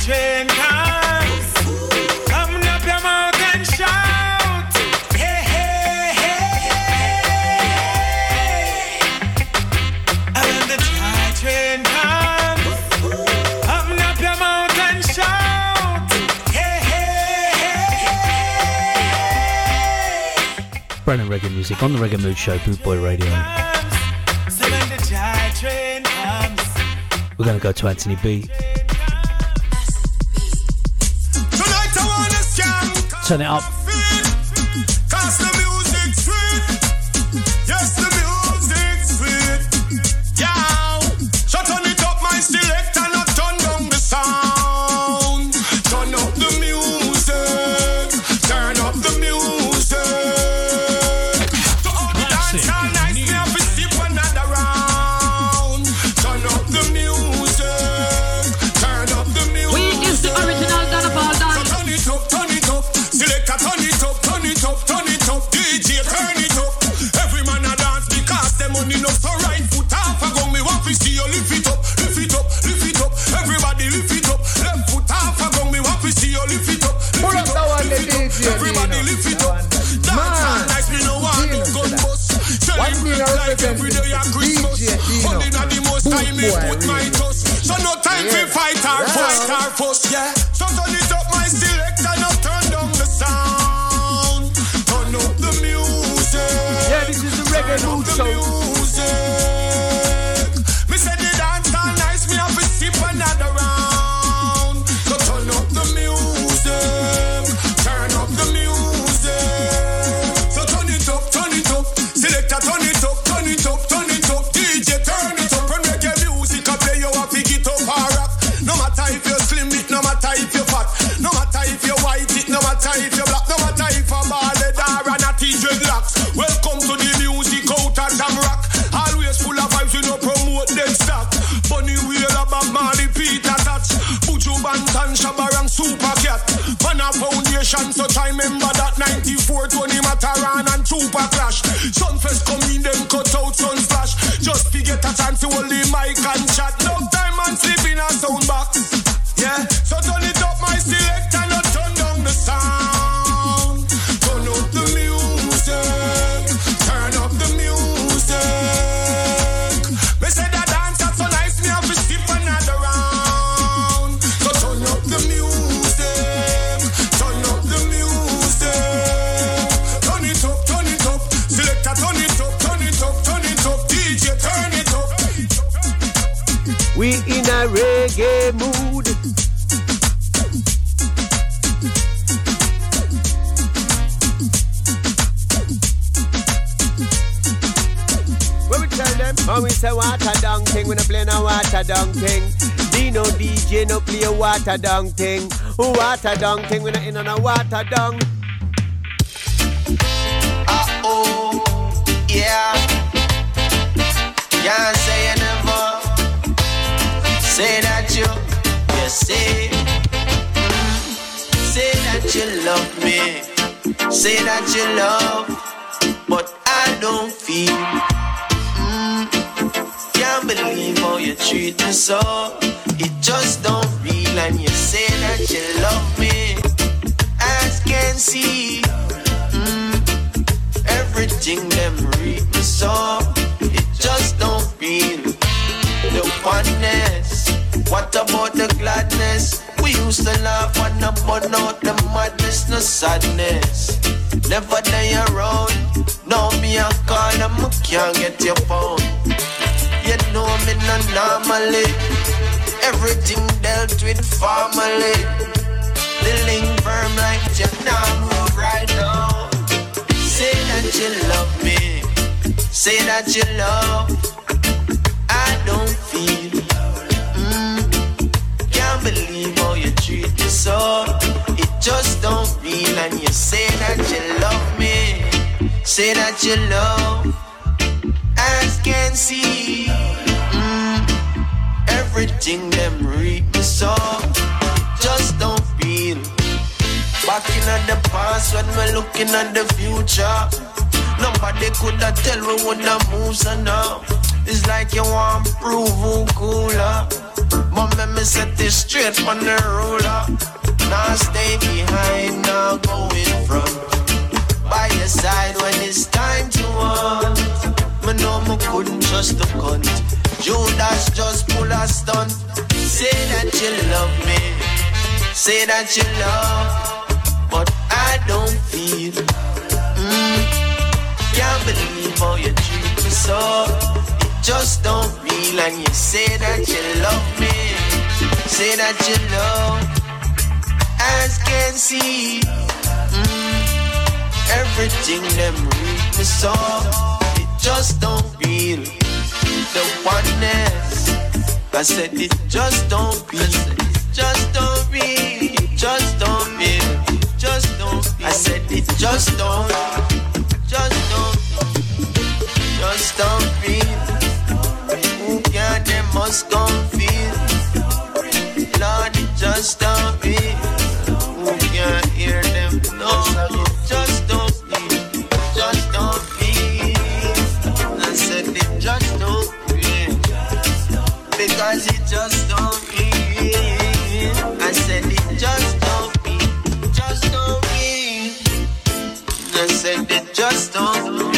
Speaker 5: And
Speaker 26: reggae music on the Reggae Mood Show, Bootboy Radio. We're going to go to Anthony B. Turn it up.
Speaker 2: When we say water down thing, we no play no water down thing. Dino DJ no play a water down thing. Water down thing, we no in on a water down.
Speaker 27: Uh oh, yeah. Can't say you never say that you, you say, say that you love me, say that you love, treat me so. It just don't real, and you say that you love me, as can see. Mm, everything them read me so it just don't feel the oneness. What about the gladness? We used to laugh and not burn out the madness, no sadness. Never day around. Now me I call them, I can't get your phone. No normally. Everything dealt with formally. The link firm like you move right now. Say that you love me. Say that you love. I don't feel. Mm, can't believe how you treat me so. It just don't feel. And you say that you love me. Say that you love. As can see. Everything them read me so. Just don't feel. Back in at the past when we're looking at the future. Nobody could have tell me what the moves are now. It's like you want to prove who cooler. But let me set this straight on the ruler. Now stay behind, now go in front. By your side when it's time to hunt. Me know me couldn't trust the cunt. Judas just pull a stunt. Say that you love me. Say that you love. But I don't feel. Mm, can't believe how you treat me so. It just don't feel. And you say that you love me. Say that you love. As can see. Mm, everything them read me so. It just don't feel. The oneness. I said it just don't feel. Just don't feel. Just don't feel. Just don't feel. I said it just don't. Just don't. Just don't feel. Who can they must come. Lord, it just don't feel. Said just don't.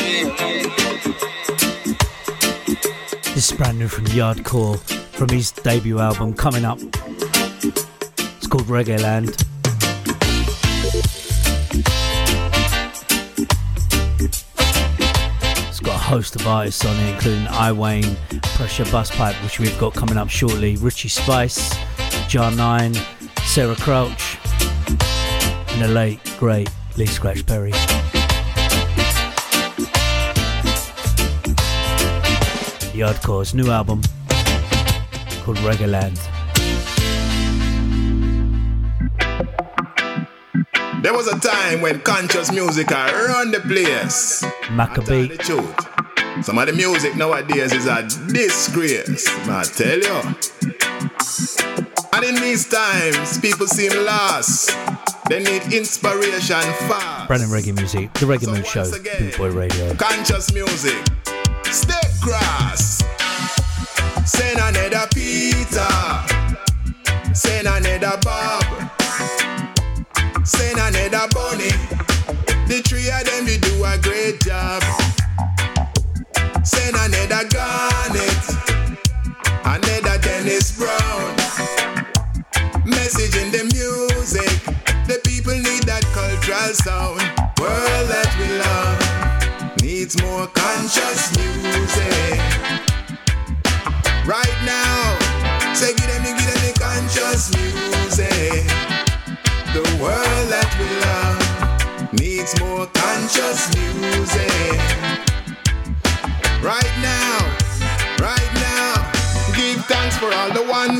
Speaker 5: This is brand new from Yaadcore from his debut album coming up. It's called Reggae Land. It's got a host of artists on it, including I Wayne, Pressure Busspipe, which we've got coming up shortly, Richie Spice, Jah9, Sarah Crouch, and the late, great Lee Scratch Perry. Yaadcore's new album called Reggae Land.
Speaker 28: There was a time when conscious music I run the place.
Speaker 5: Macka
Speaker 28: B. The. Some of the music nowadays is a disgrace. I tell you. And in these times, people seem lost. They need inspiration fast.
Speaker 5: Brandon Reggae Music, The Reggae Mood Show, Boot Boy Radio.
Speaker 28: Conscious music. Grass. Send another Peter. Send another Bob. Send another Bunny. The three of them, they do a great job. Send another Garnet. Another Dennis Brown. Message in the music. The people need that cultural sound. World that we love needs more conscious music. Right now, say give them, give them the conscious music. The world that we love needs more conscious music. Right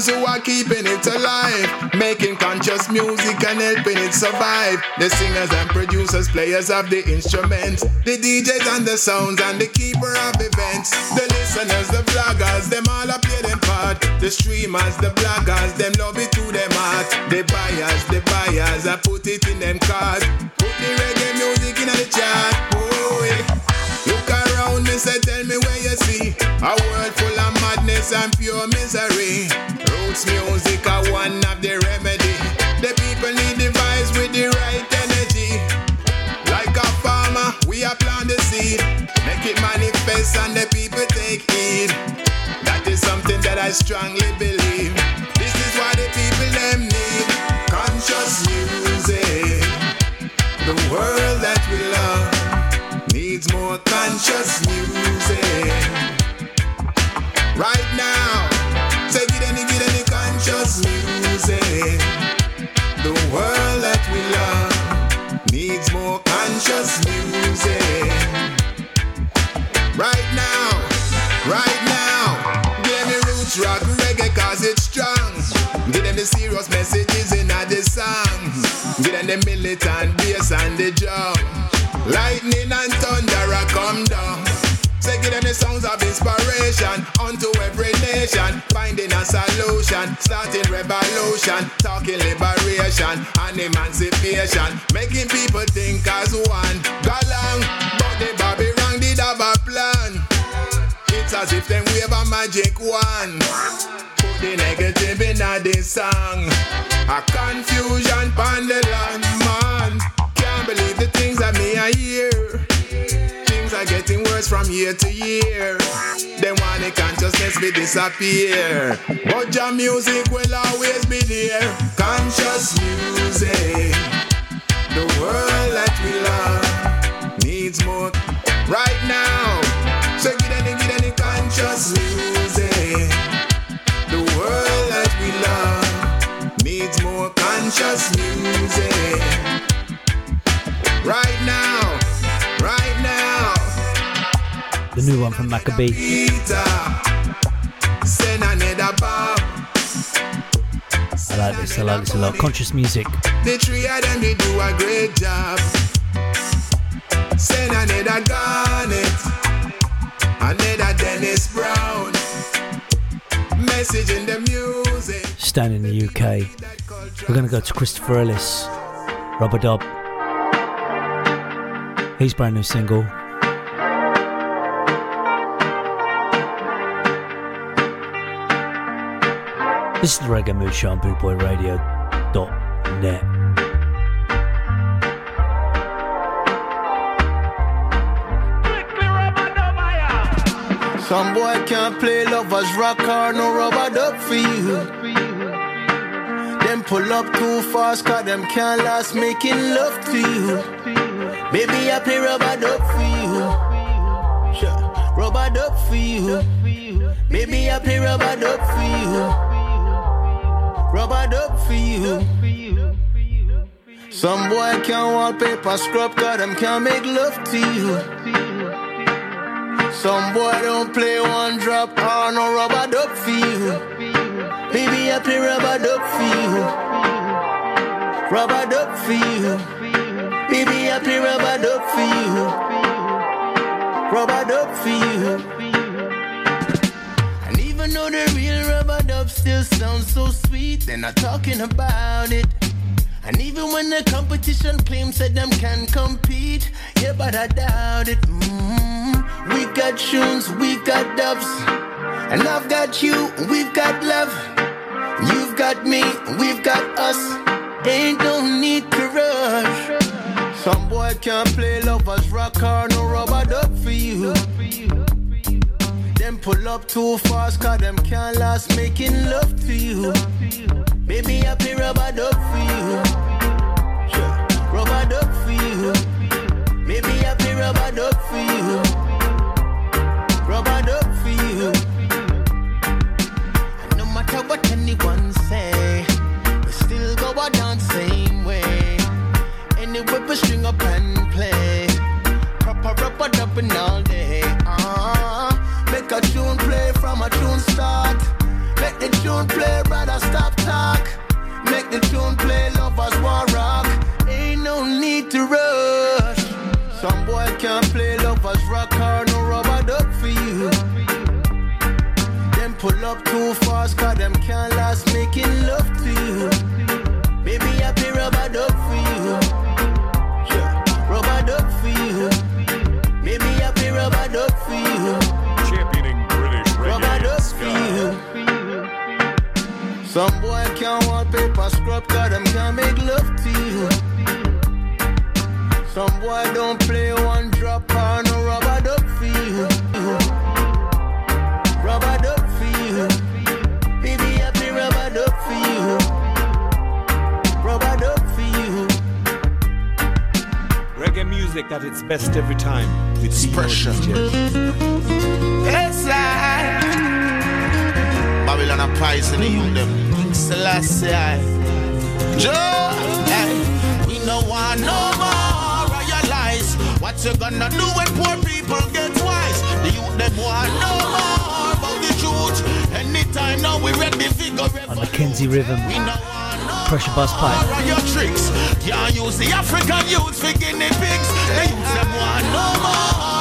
Speaker 28: ones who are keeping it alive, making conscious music and helping it survive. The singers and producers, players of the instruments, the DJs and the sounds and the keeper of events, the listeners, the vloggers, them all a play them part. The streamers, the bloggers, them love it to them heart. The buyers, the buyers, I put it in them cards. Put the reggae music in the chart. Oh, yeah. Say, tell me where you see a world full of madness and pure misery. Roots music are one of the remedy. The people need the vibes with the right energy. Like a farmer, we are plant the seed, make it manifest and the people take heed. That is something that I strongly believe. Conscious music. Right now, say get any, get any conscious music. The world that we love needs more conscious music. Right now, right now, give me roots rock reggae cause it's strong. Give them the serious messages in the song. Give them the militant bass and the drum. Lightning and sounds of inspiration unto every nation. Finding a solution, starting revolution, talking liberation and emancipation. Making people think as one. Galang, but the Bobby Rang did have a plan. It's as if them wave a magic wand. Put the negative in a this song. A confusion land, man. Can't believe the things that me I hear. From year to year. They want the consciousness to disappear. But your music will always be there. Conscious music. The world that we love needs more right now. So get any, get any conscious music. The world that we love needs more conscious music.
Speaker 5: New one from Macka B.
Speaker 28: Peter, send another Bob.
Speaker 5: I like this, I like this a lot. Conscious music.
Speaker 28: The three of them, they do a great job. Send another Garnet, another Dennis Brown. Message in the music.
Speaker 5: Staying in the UK. We're going to go to Christopher Ellis, Rubber Dub. His brand new single. This is the Reggae Mood Show on bootboyradio.net.
Speaker 19: Some boy can't play lovers rock or no rubber duck for you. Them pull up too fast, cause them can't last making love to you. Baby, I play rubber duck for you. Rubber duck for you. Baby, I play rubber duck for you. Rubber duck for you. Some boy can't wallpaper scrub, cause them can't make love to you. Some boy don't play one drop or no rubber duck for you. Baby, I play rubber duck for you. Rubber duck for you. Baby, I play rubber duck for you. Rubber duck for you. Though the real rubber dub still sounds so sweet, they're not talking about it. And even when the competition claims that them can compete, yeah, but I doubt it. Mm-hmm. We got tunes, we got dubs, and I've got you, we've got love. You've got me, we've got us. Ain't no need to rush. Some boy can't play lovers rock or no rubber duck for you. Them pull up too fast, cause them can't last making love to you. Baby, I play rubber duck for you. Yeah, Rubber duck for you. Maybe I play rubber duck for you. Rubber duck for you. And no matter what anyone say, we still go out down the same way. Anyway, we string up and play. Proper rubber dubbing all day. The tune play, brother, stop talk. Make the tune play, lovers war rock. Ain't no need to rush. Some boy can't play lovers rock or no rubber duck for you. Them pull up too fast, cause them can't last making love to you. Some boy can't wallpaper scrub, cause them can't make love to you. Some boy don't play one drop or no rubber duck for you. Rubber duck for you. Baby, I play rubber duck for you. Rubber duck for you.
Speaker 29: Reggae music at its best every time. With
Speaker 19: Expression.
Speaker 30: Yes, I. Babylon a poison the youth them. Selassie, I. Joe, hey. We no want no more what you gonna do when poor people get wise. The youth them want no more about the truth. Anytime now we ready
Speaker 5: On Mackenzie Rhythm.
Speaker 30: We no
Speaker 5: Pressure
Speaker 30: Busspipe. your tricks. Can't use the African youth for guinea pigs. The youth them want no more of the king.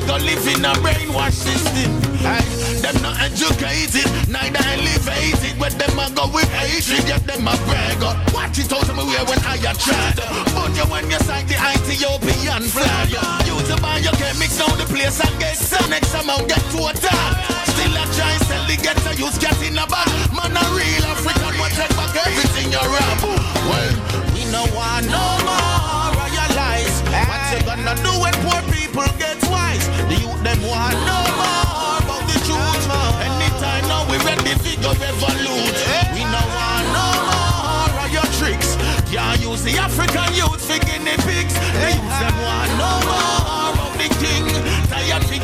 Speaker 30: Figure live in a brainwash system. Hey, them not educated, neither elevated. When them a go with hatred, yet them a brag. Watch it out of me way when I a tried. But you when you sight the Ethiopian flag. You to buy your chemics down the place and get some next amount get to a top. Still a try sell the get a use get in a bag. Man a real African, what take back everything you rap. Well, we no want no more realize what you gonna do when poor people get wise. The youth them want no more about the truth. Anytime now we ready figure revolute. We no want no more of your tricks. Can't use the African youth for guinea pigs.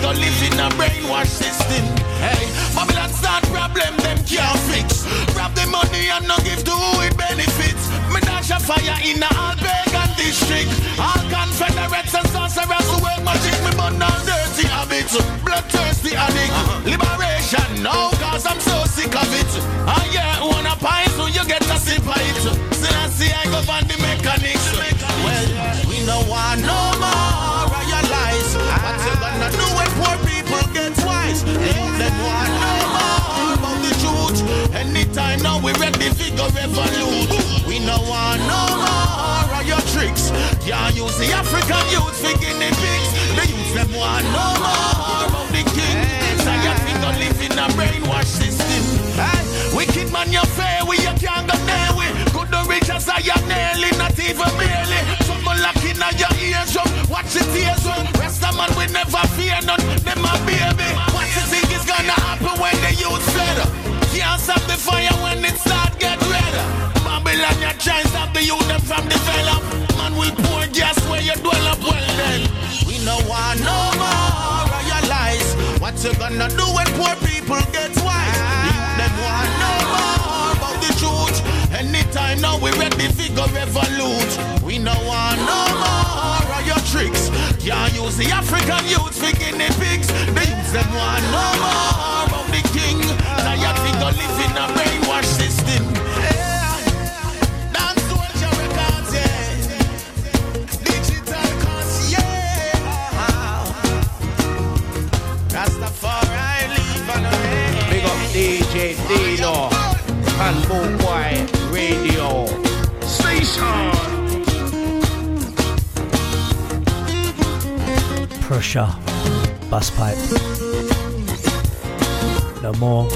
Speaker 30: Figure live in a brainwash system. Hey, Babylon start problem them can't fix. Grab the money and not give to who it benefits. Me dash a fire in a all pagan district. All confederates and sorcerers who work magic. Me burn all dirty habits. Bloodthirsty addict. Liberation now cause I'm so sick of it. Ah yeah, wanna pint so you get a sip of it. Still I see I go on the mechanics. Well, we no want no more figure revolute. We no want no more of your tricks. Can't use the African youth for guinea pigs. The youth them want no more about the king. Tired figure live in a brainwash system. Hey, wicked man you fair we you can't go near we. Good the rich as I am nearly not even barely. Someone locking on your ears up. Watch the tears run. Rest of man we never fear none. Them a baby. What you think is gonna happen when the youth fled? Can't stop the fire when it start get red. Babylon you try stop the youth them from develop. Man will pour gas where you dwell up well then. We no want no more realize what you gonna do when poor people get wise. Youth them want no more about the truth. Anytime now we ready figure revolute. We no want no more. Can't use the African youth for guinea pigs. The youth them want no more of the king. Tired figure live in a brainwash system. Yeah. Dance soldier. Digital cause. Rastafari live
Speaker 2: Big up DJ Dino, Handbook Boy Radio.
Speaker 5: Crusher, Bus Pipe. No more.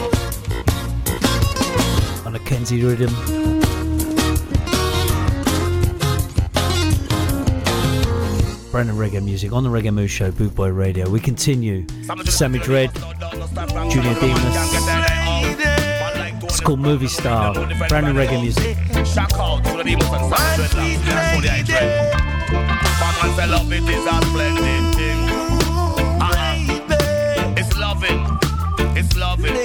Speaker 5: On a Kenzie rhythm. Brand new reggae music on the Reggae Mood Show, Boot Boy Radio. We continue. Sammy Dread, Junior Demus. It's called Movie Star. Brand new reggae music.
Speaker 31: Shock out to the demons and sons dreadlocks. That's fully I. Batman say love it is a splendid thing. Uh-uh. It's loving. It's loving.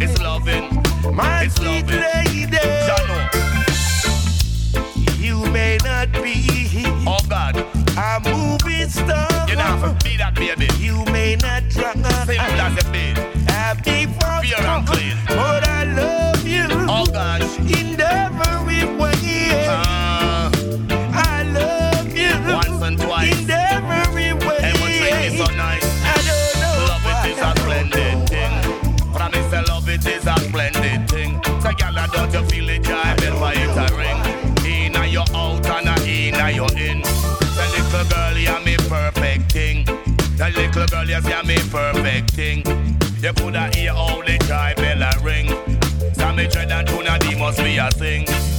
Speaker 31: It's loving. It's loving. Jano. Perfect thing. You coulda hear all the jive bell a ring. Sammy Dread and Tuna D must be a sing.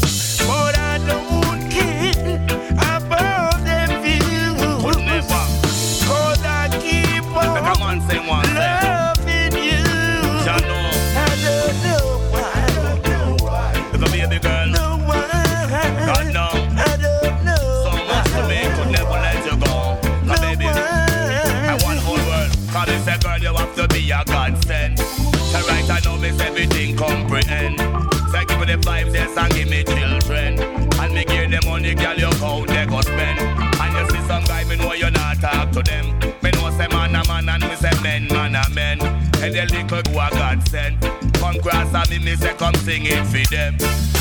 Speaker 31: And the little who a godsend. Come cross and me, me say come sing it for them.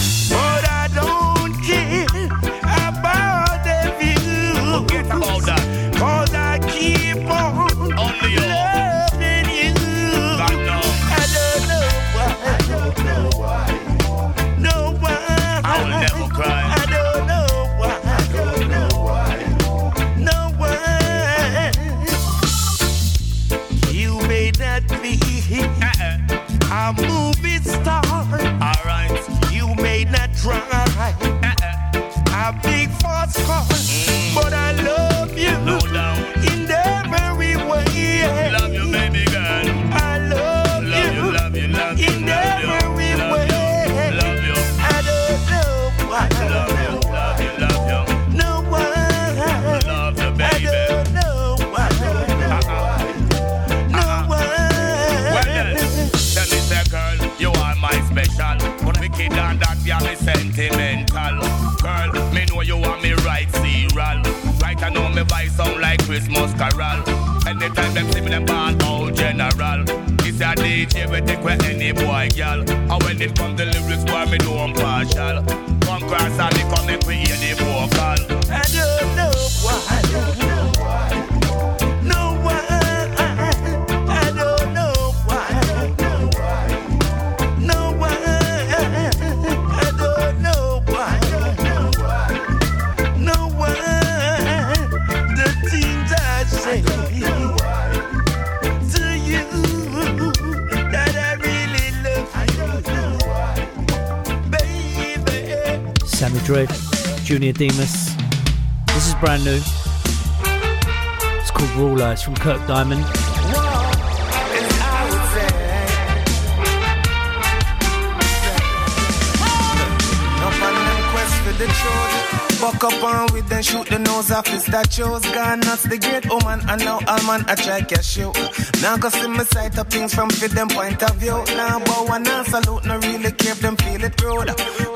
Speaker 20: Them
Speaker 31: see me, them ball out general. It's a DJ we take with any boy, girl. And when it come to lyrics, boy, me do I'm partial. Come cross and me come we hear the vocal.
Speaker 20: I
Speaker 5: Junior Demus. This is brand new. It's called Ruler. It's from Kirk Diamond.
Speaker 32: Up on with them, shoot the nose off his statues. Gone nuts, the great woman, and now all man I try cash you. Now go see me sight of things from fit them point of view. Now bow and now salute, no really if them feel it rude.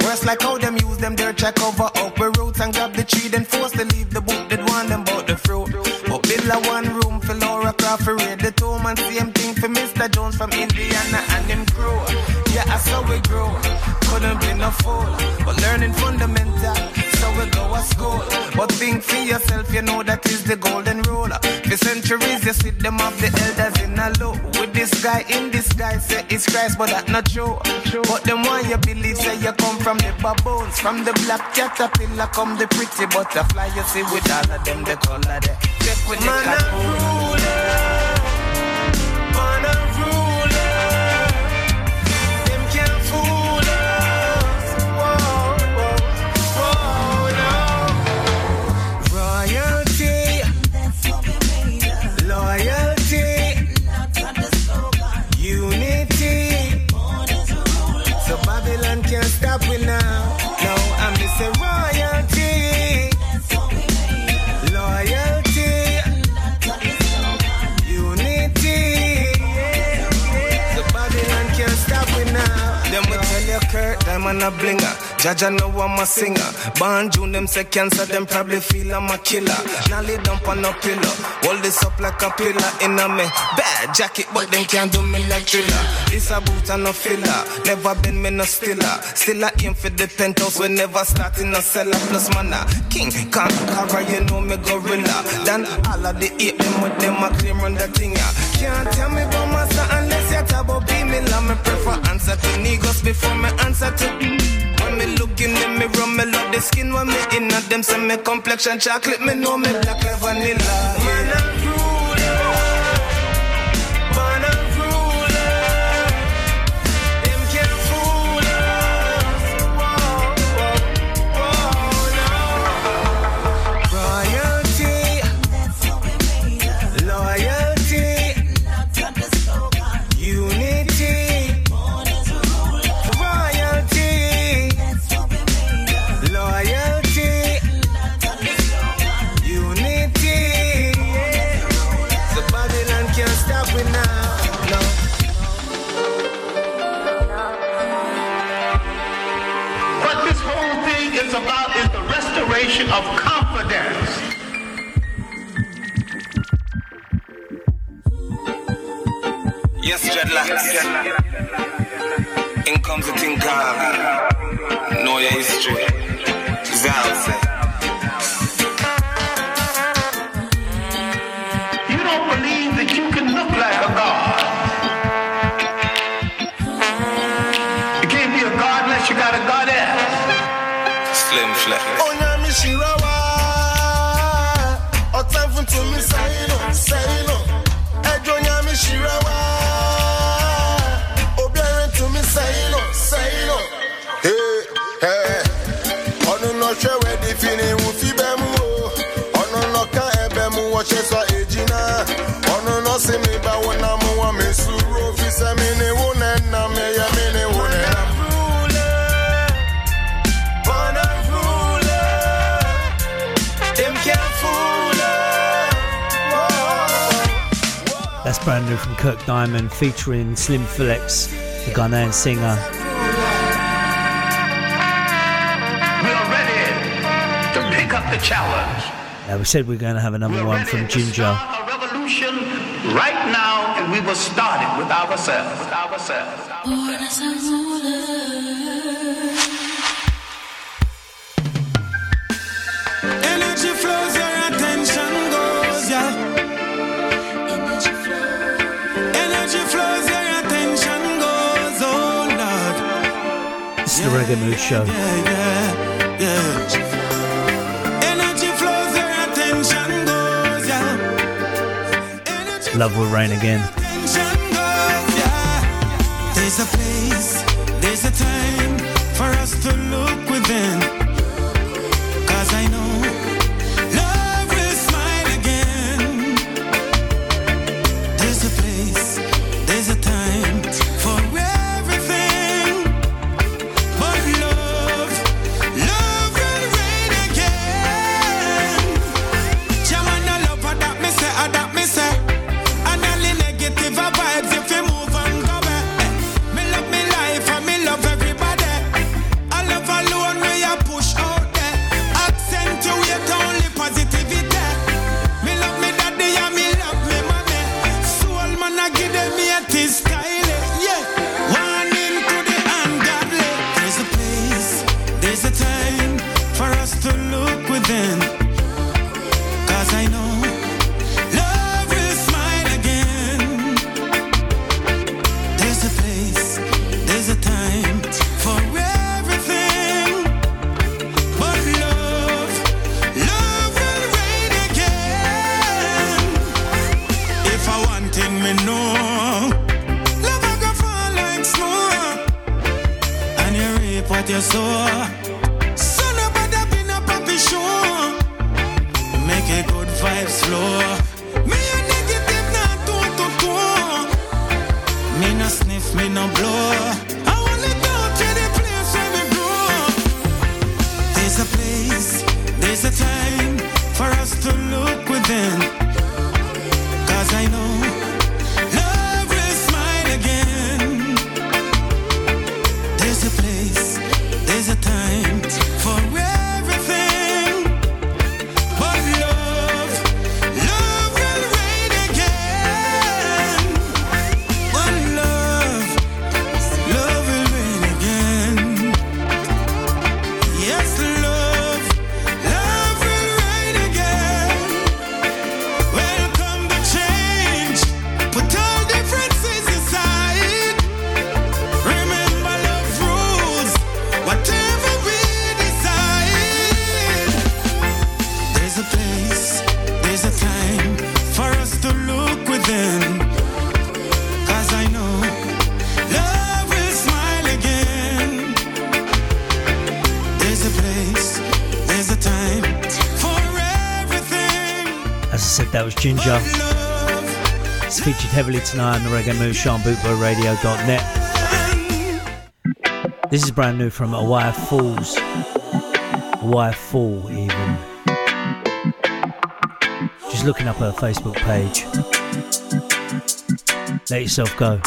Speaker 32: Worse like how them use them their check over up roots and grab the tree, then force to leave the book that want them bout the fruit. But build a one room for Laura Crawford, for raid the two man, same thing for Mr. Jones from Indiana and them crew. Yeah, I saw it grow. Couldn't be no fool, but learning fundamental. So we school. But think for yourself, you know that is the golden rule. For centuries, you see them of the elders in a low. With this This guy in disguise say it's Christ, but that not true. But them one you believe say you come from the baboons. From the black caterpillar come the pretty butterfly. You see with all of them the color there. Check with the
Speaker 11: Man,
Speaker 32: cat
Speaker 11: I'm
Speaker 32: ruler. Man, I'm ruler. And a blinger. Jaja know I'm a singer. Born June, them say cancer, them probably feel I'm a killer. Now lay down on a pillow. Hold this up like a pillar in a me bad jacket, but them can't do me like thriller. This a boot and a filler. Never been me no stiller. Still I aim for the penthouse. We never start in a cellar. Plus man a king cover, you know me gorilla. Then all of the ape them with them a claim run the thing. yeah. Can't tell me about be me. Prefer answer to niggas before me answer to. When me look in the mirror, me love the skin when me in at them. Say me complexion chocolate, me know me black like vanilla. Ruler. Man, I'm Yes, dreadlocks. In comes the thing called Know your history. Zal
Speaker 11: mú wọn mi sùúrù. Fi sẹ́mi ni wọ́n náà nà mí ẹ̀yẹ mi ni wọ́n náà.
Speaker 32: Born a ruler. Them can't fool us.
Speaker 5: That's brand new from Kirk Diamond featuring Slim Phillips, the Ghanaian singer.
Speaker 33: We are ready to pick up the challenge.
Speaker 5: Uh, we said we are going to have another one from Ginger.
Speaker 33: A revolution right now, and we will start it with ourselves. With ourselves.
Speaker 11: Energy flows, your attention goes, yeah. Energy flows, your attention goes, oh Lord.
Speaker 5: This is the Reggae Mood Show. Love will rain again.
Speaker 11: There's a place, there's a time for us to look within.
Speaker 5: tonight on the Reggae Mood Show on bootboyradio.net. This is brand new from Away Falls. Away fool, even. Just looking up her Facebook page. Let yourself
Speaker 34: go.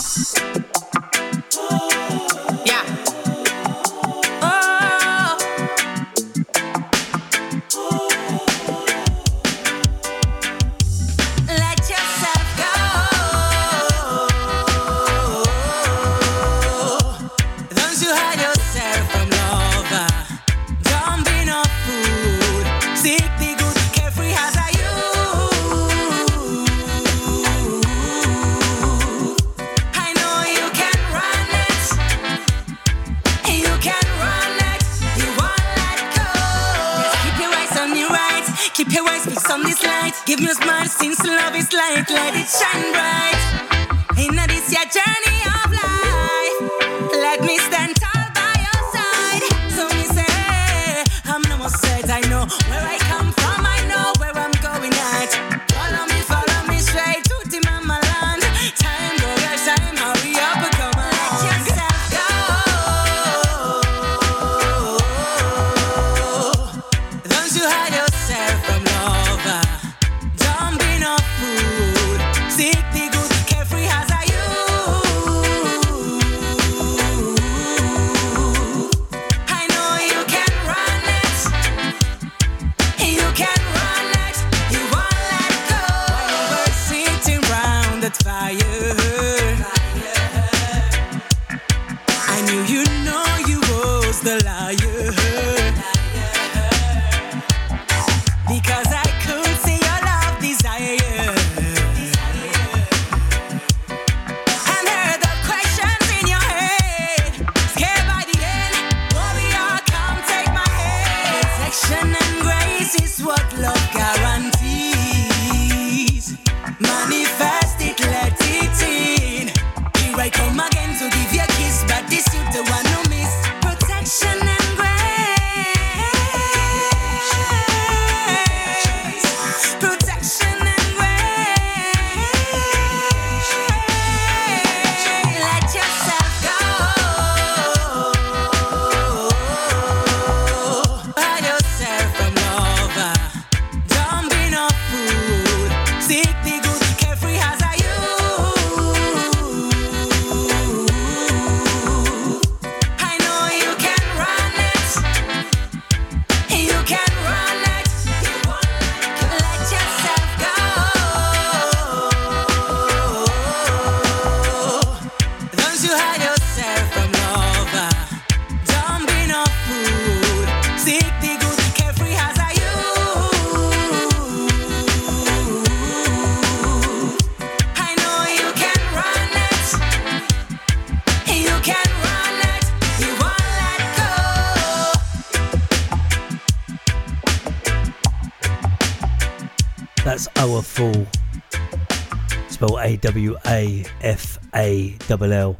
Speaker 5: double L.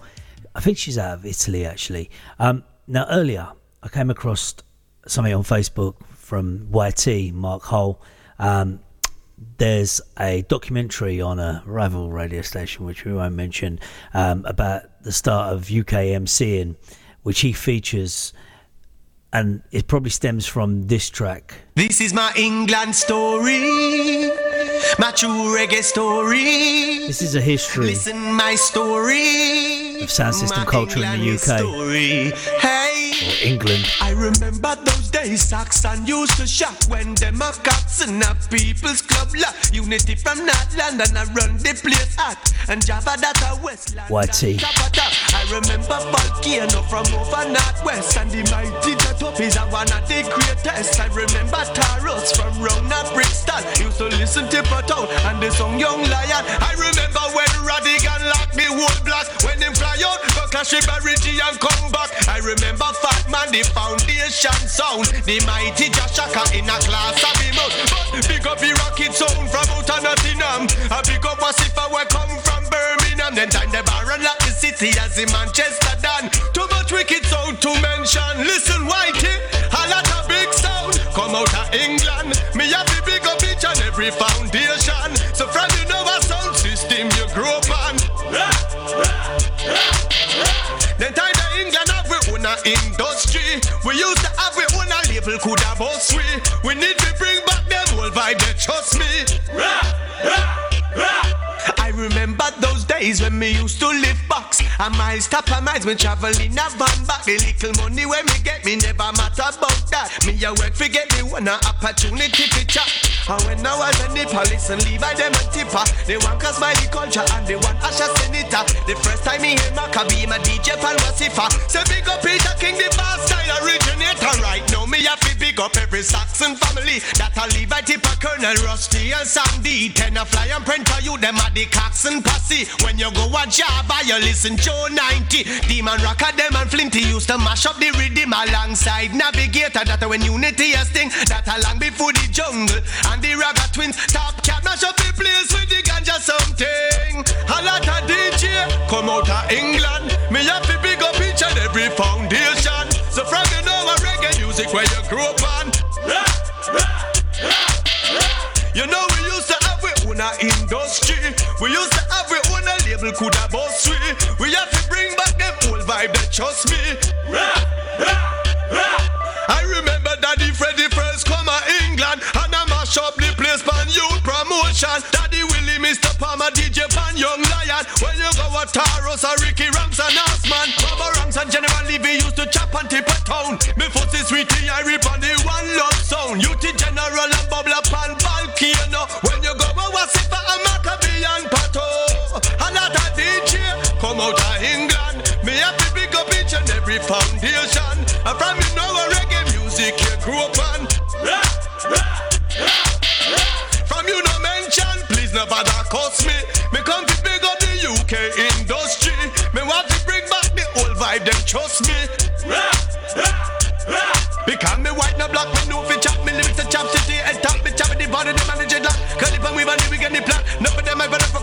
Speaker 5: I think she's out of Italy actually. Um, now earlier, I came across something on Facebook from YT Mark Hull. Um, there's a documentary on a rival radio station, which we won't mention, um, about the start of UKMC, in which he features, and it probably stems from this track.
Speaker 19: This is my England story my true reggae story.
Speaker 5: This is a history
Speaker 19: Listen my story.
Speaker 5: of sound system culture in the UK
Speaker 19: Story. Hey.
Speaker 5: England.
Speaker 19: I remember those days Saxon used to shop. When them a cops in a people's club la Unity from North London I run the place hot. And Java that a West
Speaker 5: YT.
Speaker 19: of top. I remember Volcano from over Northwest. And the mighty Jet Up is a one of the greatest. I remember Taros from round at Brixton Used to listen to Town and the song Young Lion. I remember when Radigan locked me whole blast. When them fly out, clash with Barigi and come back. I remember Fat Man, the foundation sound. The mighty Jah Shaka in a class of him. Out But big up the rocket sound from out of Nottingham. A big up Wasifa we come from Birmingham. Then time the Baron lock the city as in Manchester done Too much wicked sound to mention. Listen Whitey, a lot of big sound. Come out of England Me have the big up each and every foundation. So from you know a sound system you grow up on Then time the England have we own a industry. We used to have we own a label could have us we We need to bring back them old vibe they trust me. I remember those days when me used to live box And my stop and miles me travel in a van back. The little money when me get me never matter about that. Me a work for get me one a opportunity to chat And when I was police and leave I them a tipper They want cause my culture and they want Asher Senator. The first time me hear Macka B my DJ Pan Wasifa Say big up Peter King the style originator. Right now me have to big up every Saxon family That I leave I tipper Colonel Rusty and Sandy Ten a fly and print to you them are the Coxon posse. When you go a Java you listen Joe 90 Demon Rocker them and Flinty used to mash up the rhythm alongside Navigator. That when Unity a sting That a long before the jungle And the Ragga Twins Top cat mash up the place with the ganja something. A lot of DJ come out of England. Me have to big up each and every foundation. So from you know a reggae music where you grew up on. You know we used to have we own a industry. We used to have we own a label could have boss we. We have to bring back them old vibe that trust me. I remember Daddy Freddy first come to England mash up the place pan youth promotion. Daddy Willie, Mr. Palmer, DJ Pan, Young Lion. When you go a Taros or Ricky Rams and Osman Baba Rams and General Levy used to chop and tip a town. Before the sweetie I rip on the one love sound. Youth General and Bubble up and Volcano. When you go a Wasifa and Macka B and Pato. A lot of DJ come out of England. Me have to big up each and every foundation. And from you know a reggae music you grew up no bother cuss me. Me come to big up the UK industry. Me want to bring back the old vibe, them trust me. Because me white no black, me know fi chop Me lyrics a chop city head top Me chop the body, the manage it lock Curly pan we we get the plot None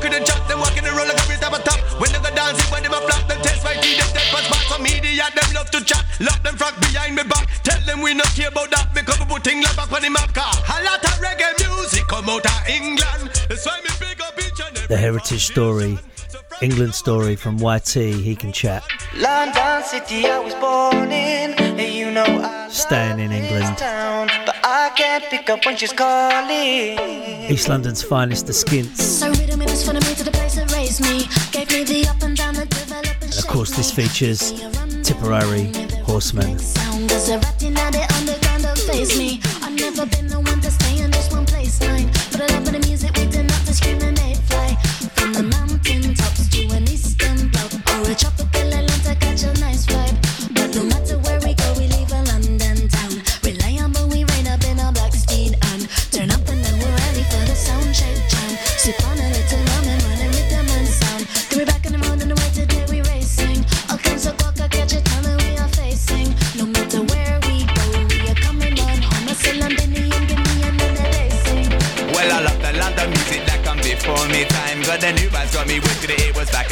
Speaker 19: of them I better fuck with the chat Them walking the roll like every time I top When they go dancing, when them a flop Them test right tea, them dead pass back Some media, them love to chat. Lock them frack behind me back. Tell them we not care about that Me come put thing like back on the map car A lot of reggae music come out of England. That's why me big up each and every
Speaker 5: The heritage story, England story from YT. He can chat.
Speaker 35: London City, I was born in, and you know I
Speaker 5: Staying in England.
Speaker 35: town, but I can't pick up when she's calling.
Speaker 5: East London's finest, the Skints.
Speaker 36: So rhythm it was for me to the place that raised me. Gave me the up and down that develop and
Speaker 5: And of course, this features
Speaker 36: Tippa Irie Horseman.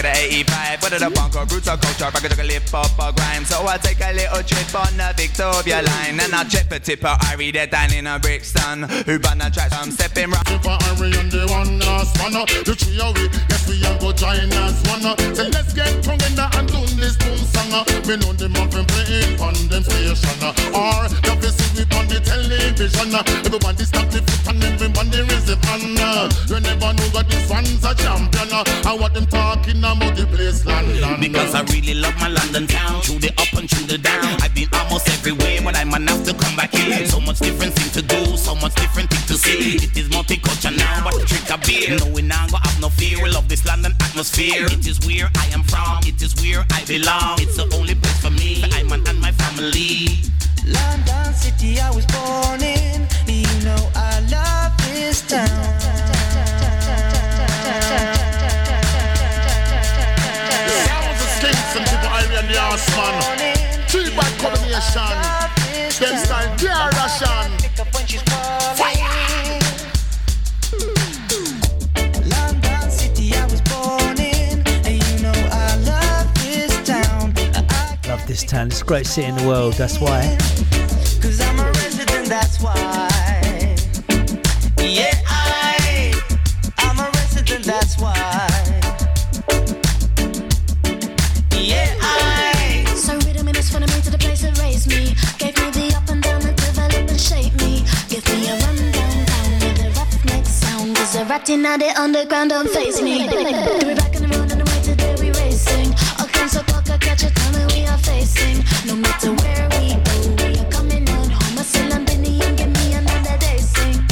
Speaker 36: the 80 whether the punk or
Speaker 37: roots or culture, I could lip up or grind. So I take a little trip on the Victoria line. And I check for tipper I read it down in a Brixton. Who banned the tracks, I'm stepping right.
Speaker 20: Tippa Irie and the one last one. Uh, the trio we, yes, we all go join as one. Uh. So let's get tongue in the and do this boom song. Uh. We know them all from playing on them station. Or, you can see we on the television. Everybody stop the foot and everybody raise the hand. You never know that this one's a champion. I want them talking about the place. London.
Speaker 38: Because I really love my London town, through the up and through the down. I've been almost everywhere, but I'm enough to come back here. So much different thing to do, so much different thing to see. It is multicultural now, but the trick of beer. No, we now go have no fear. We love this London atmosphere. It is where I am from, it is where I belong. It's the only place for me, I'm and my family.
Speaker 19: London City, I was born in. You know I love this town.
Speaker 20: Ass man. Three bad combination. Them style gear Russian. Fire!
Speaker 19: I was born in. And you know I love this town.
Speaker 5: Love this town. It's a great city in the world. That's why.
Speaker 36: Sound. Cause a ratting at the underground don't face me. Do it back in the road and the way today we racing. All kinds of clock, I catch a time we are facing. No matter where we go, we are coming on home. I say Londonian, give me another day sing.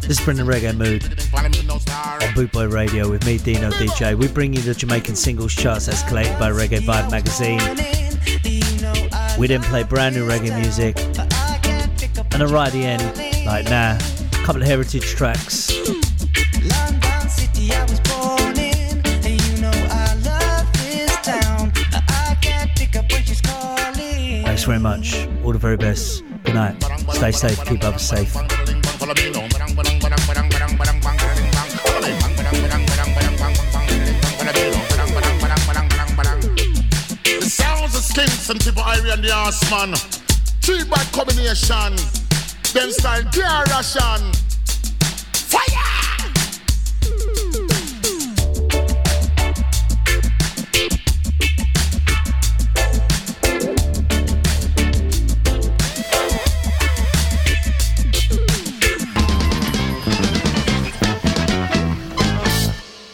Speaker 5: This is Brendan Reggae Mood on Bootboy Radio with me, Dino DJ. We bring you the Jamaican singles charts as collated by Reggae Vibe magazine. We then play brand new reggae music. And then right at the end, like now, a couple of heritage tracks.
Speaker 19: I was born in. And you know I love this town. I can't pick up when she's calling.
Speaker 5: Thanks very much. All the very best. Good night. Stay safe. Keep others safe.
Speaker 20: And the ass man. Three bad combination. Them style Russian.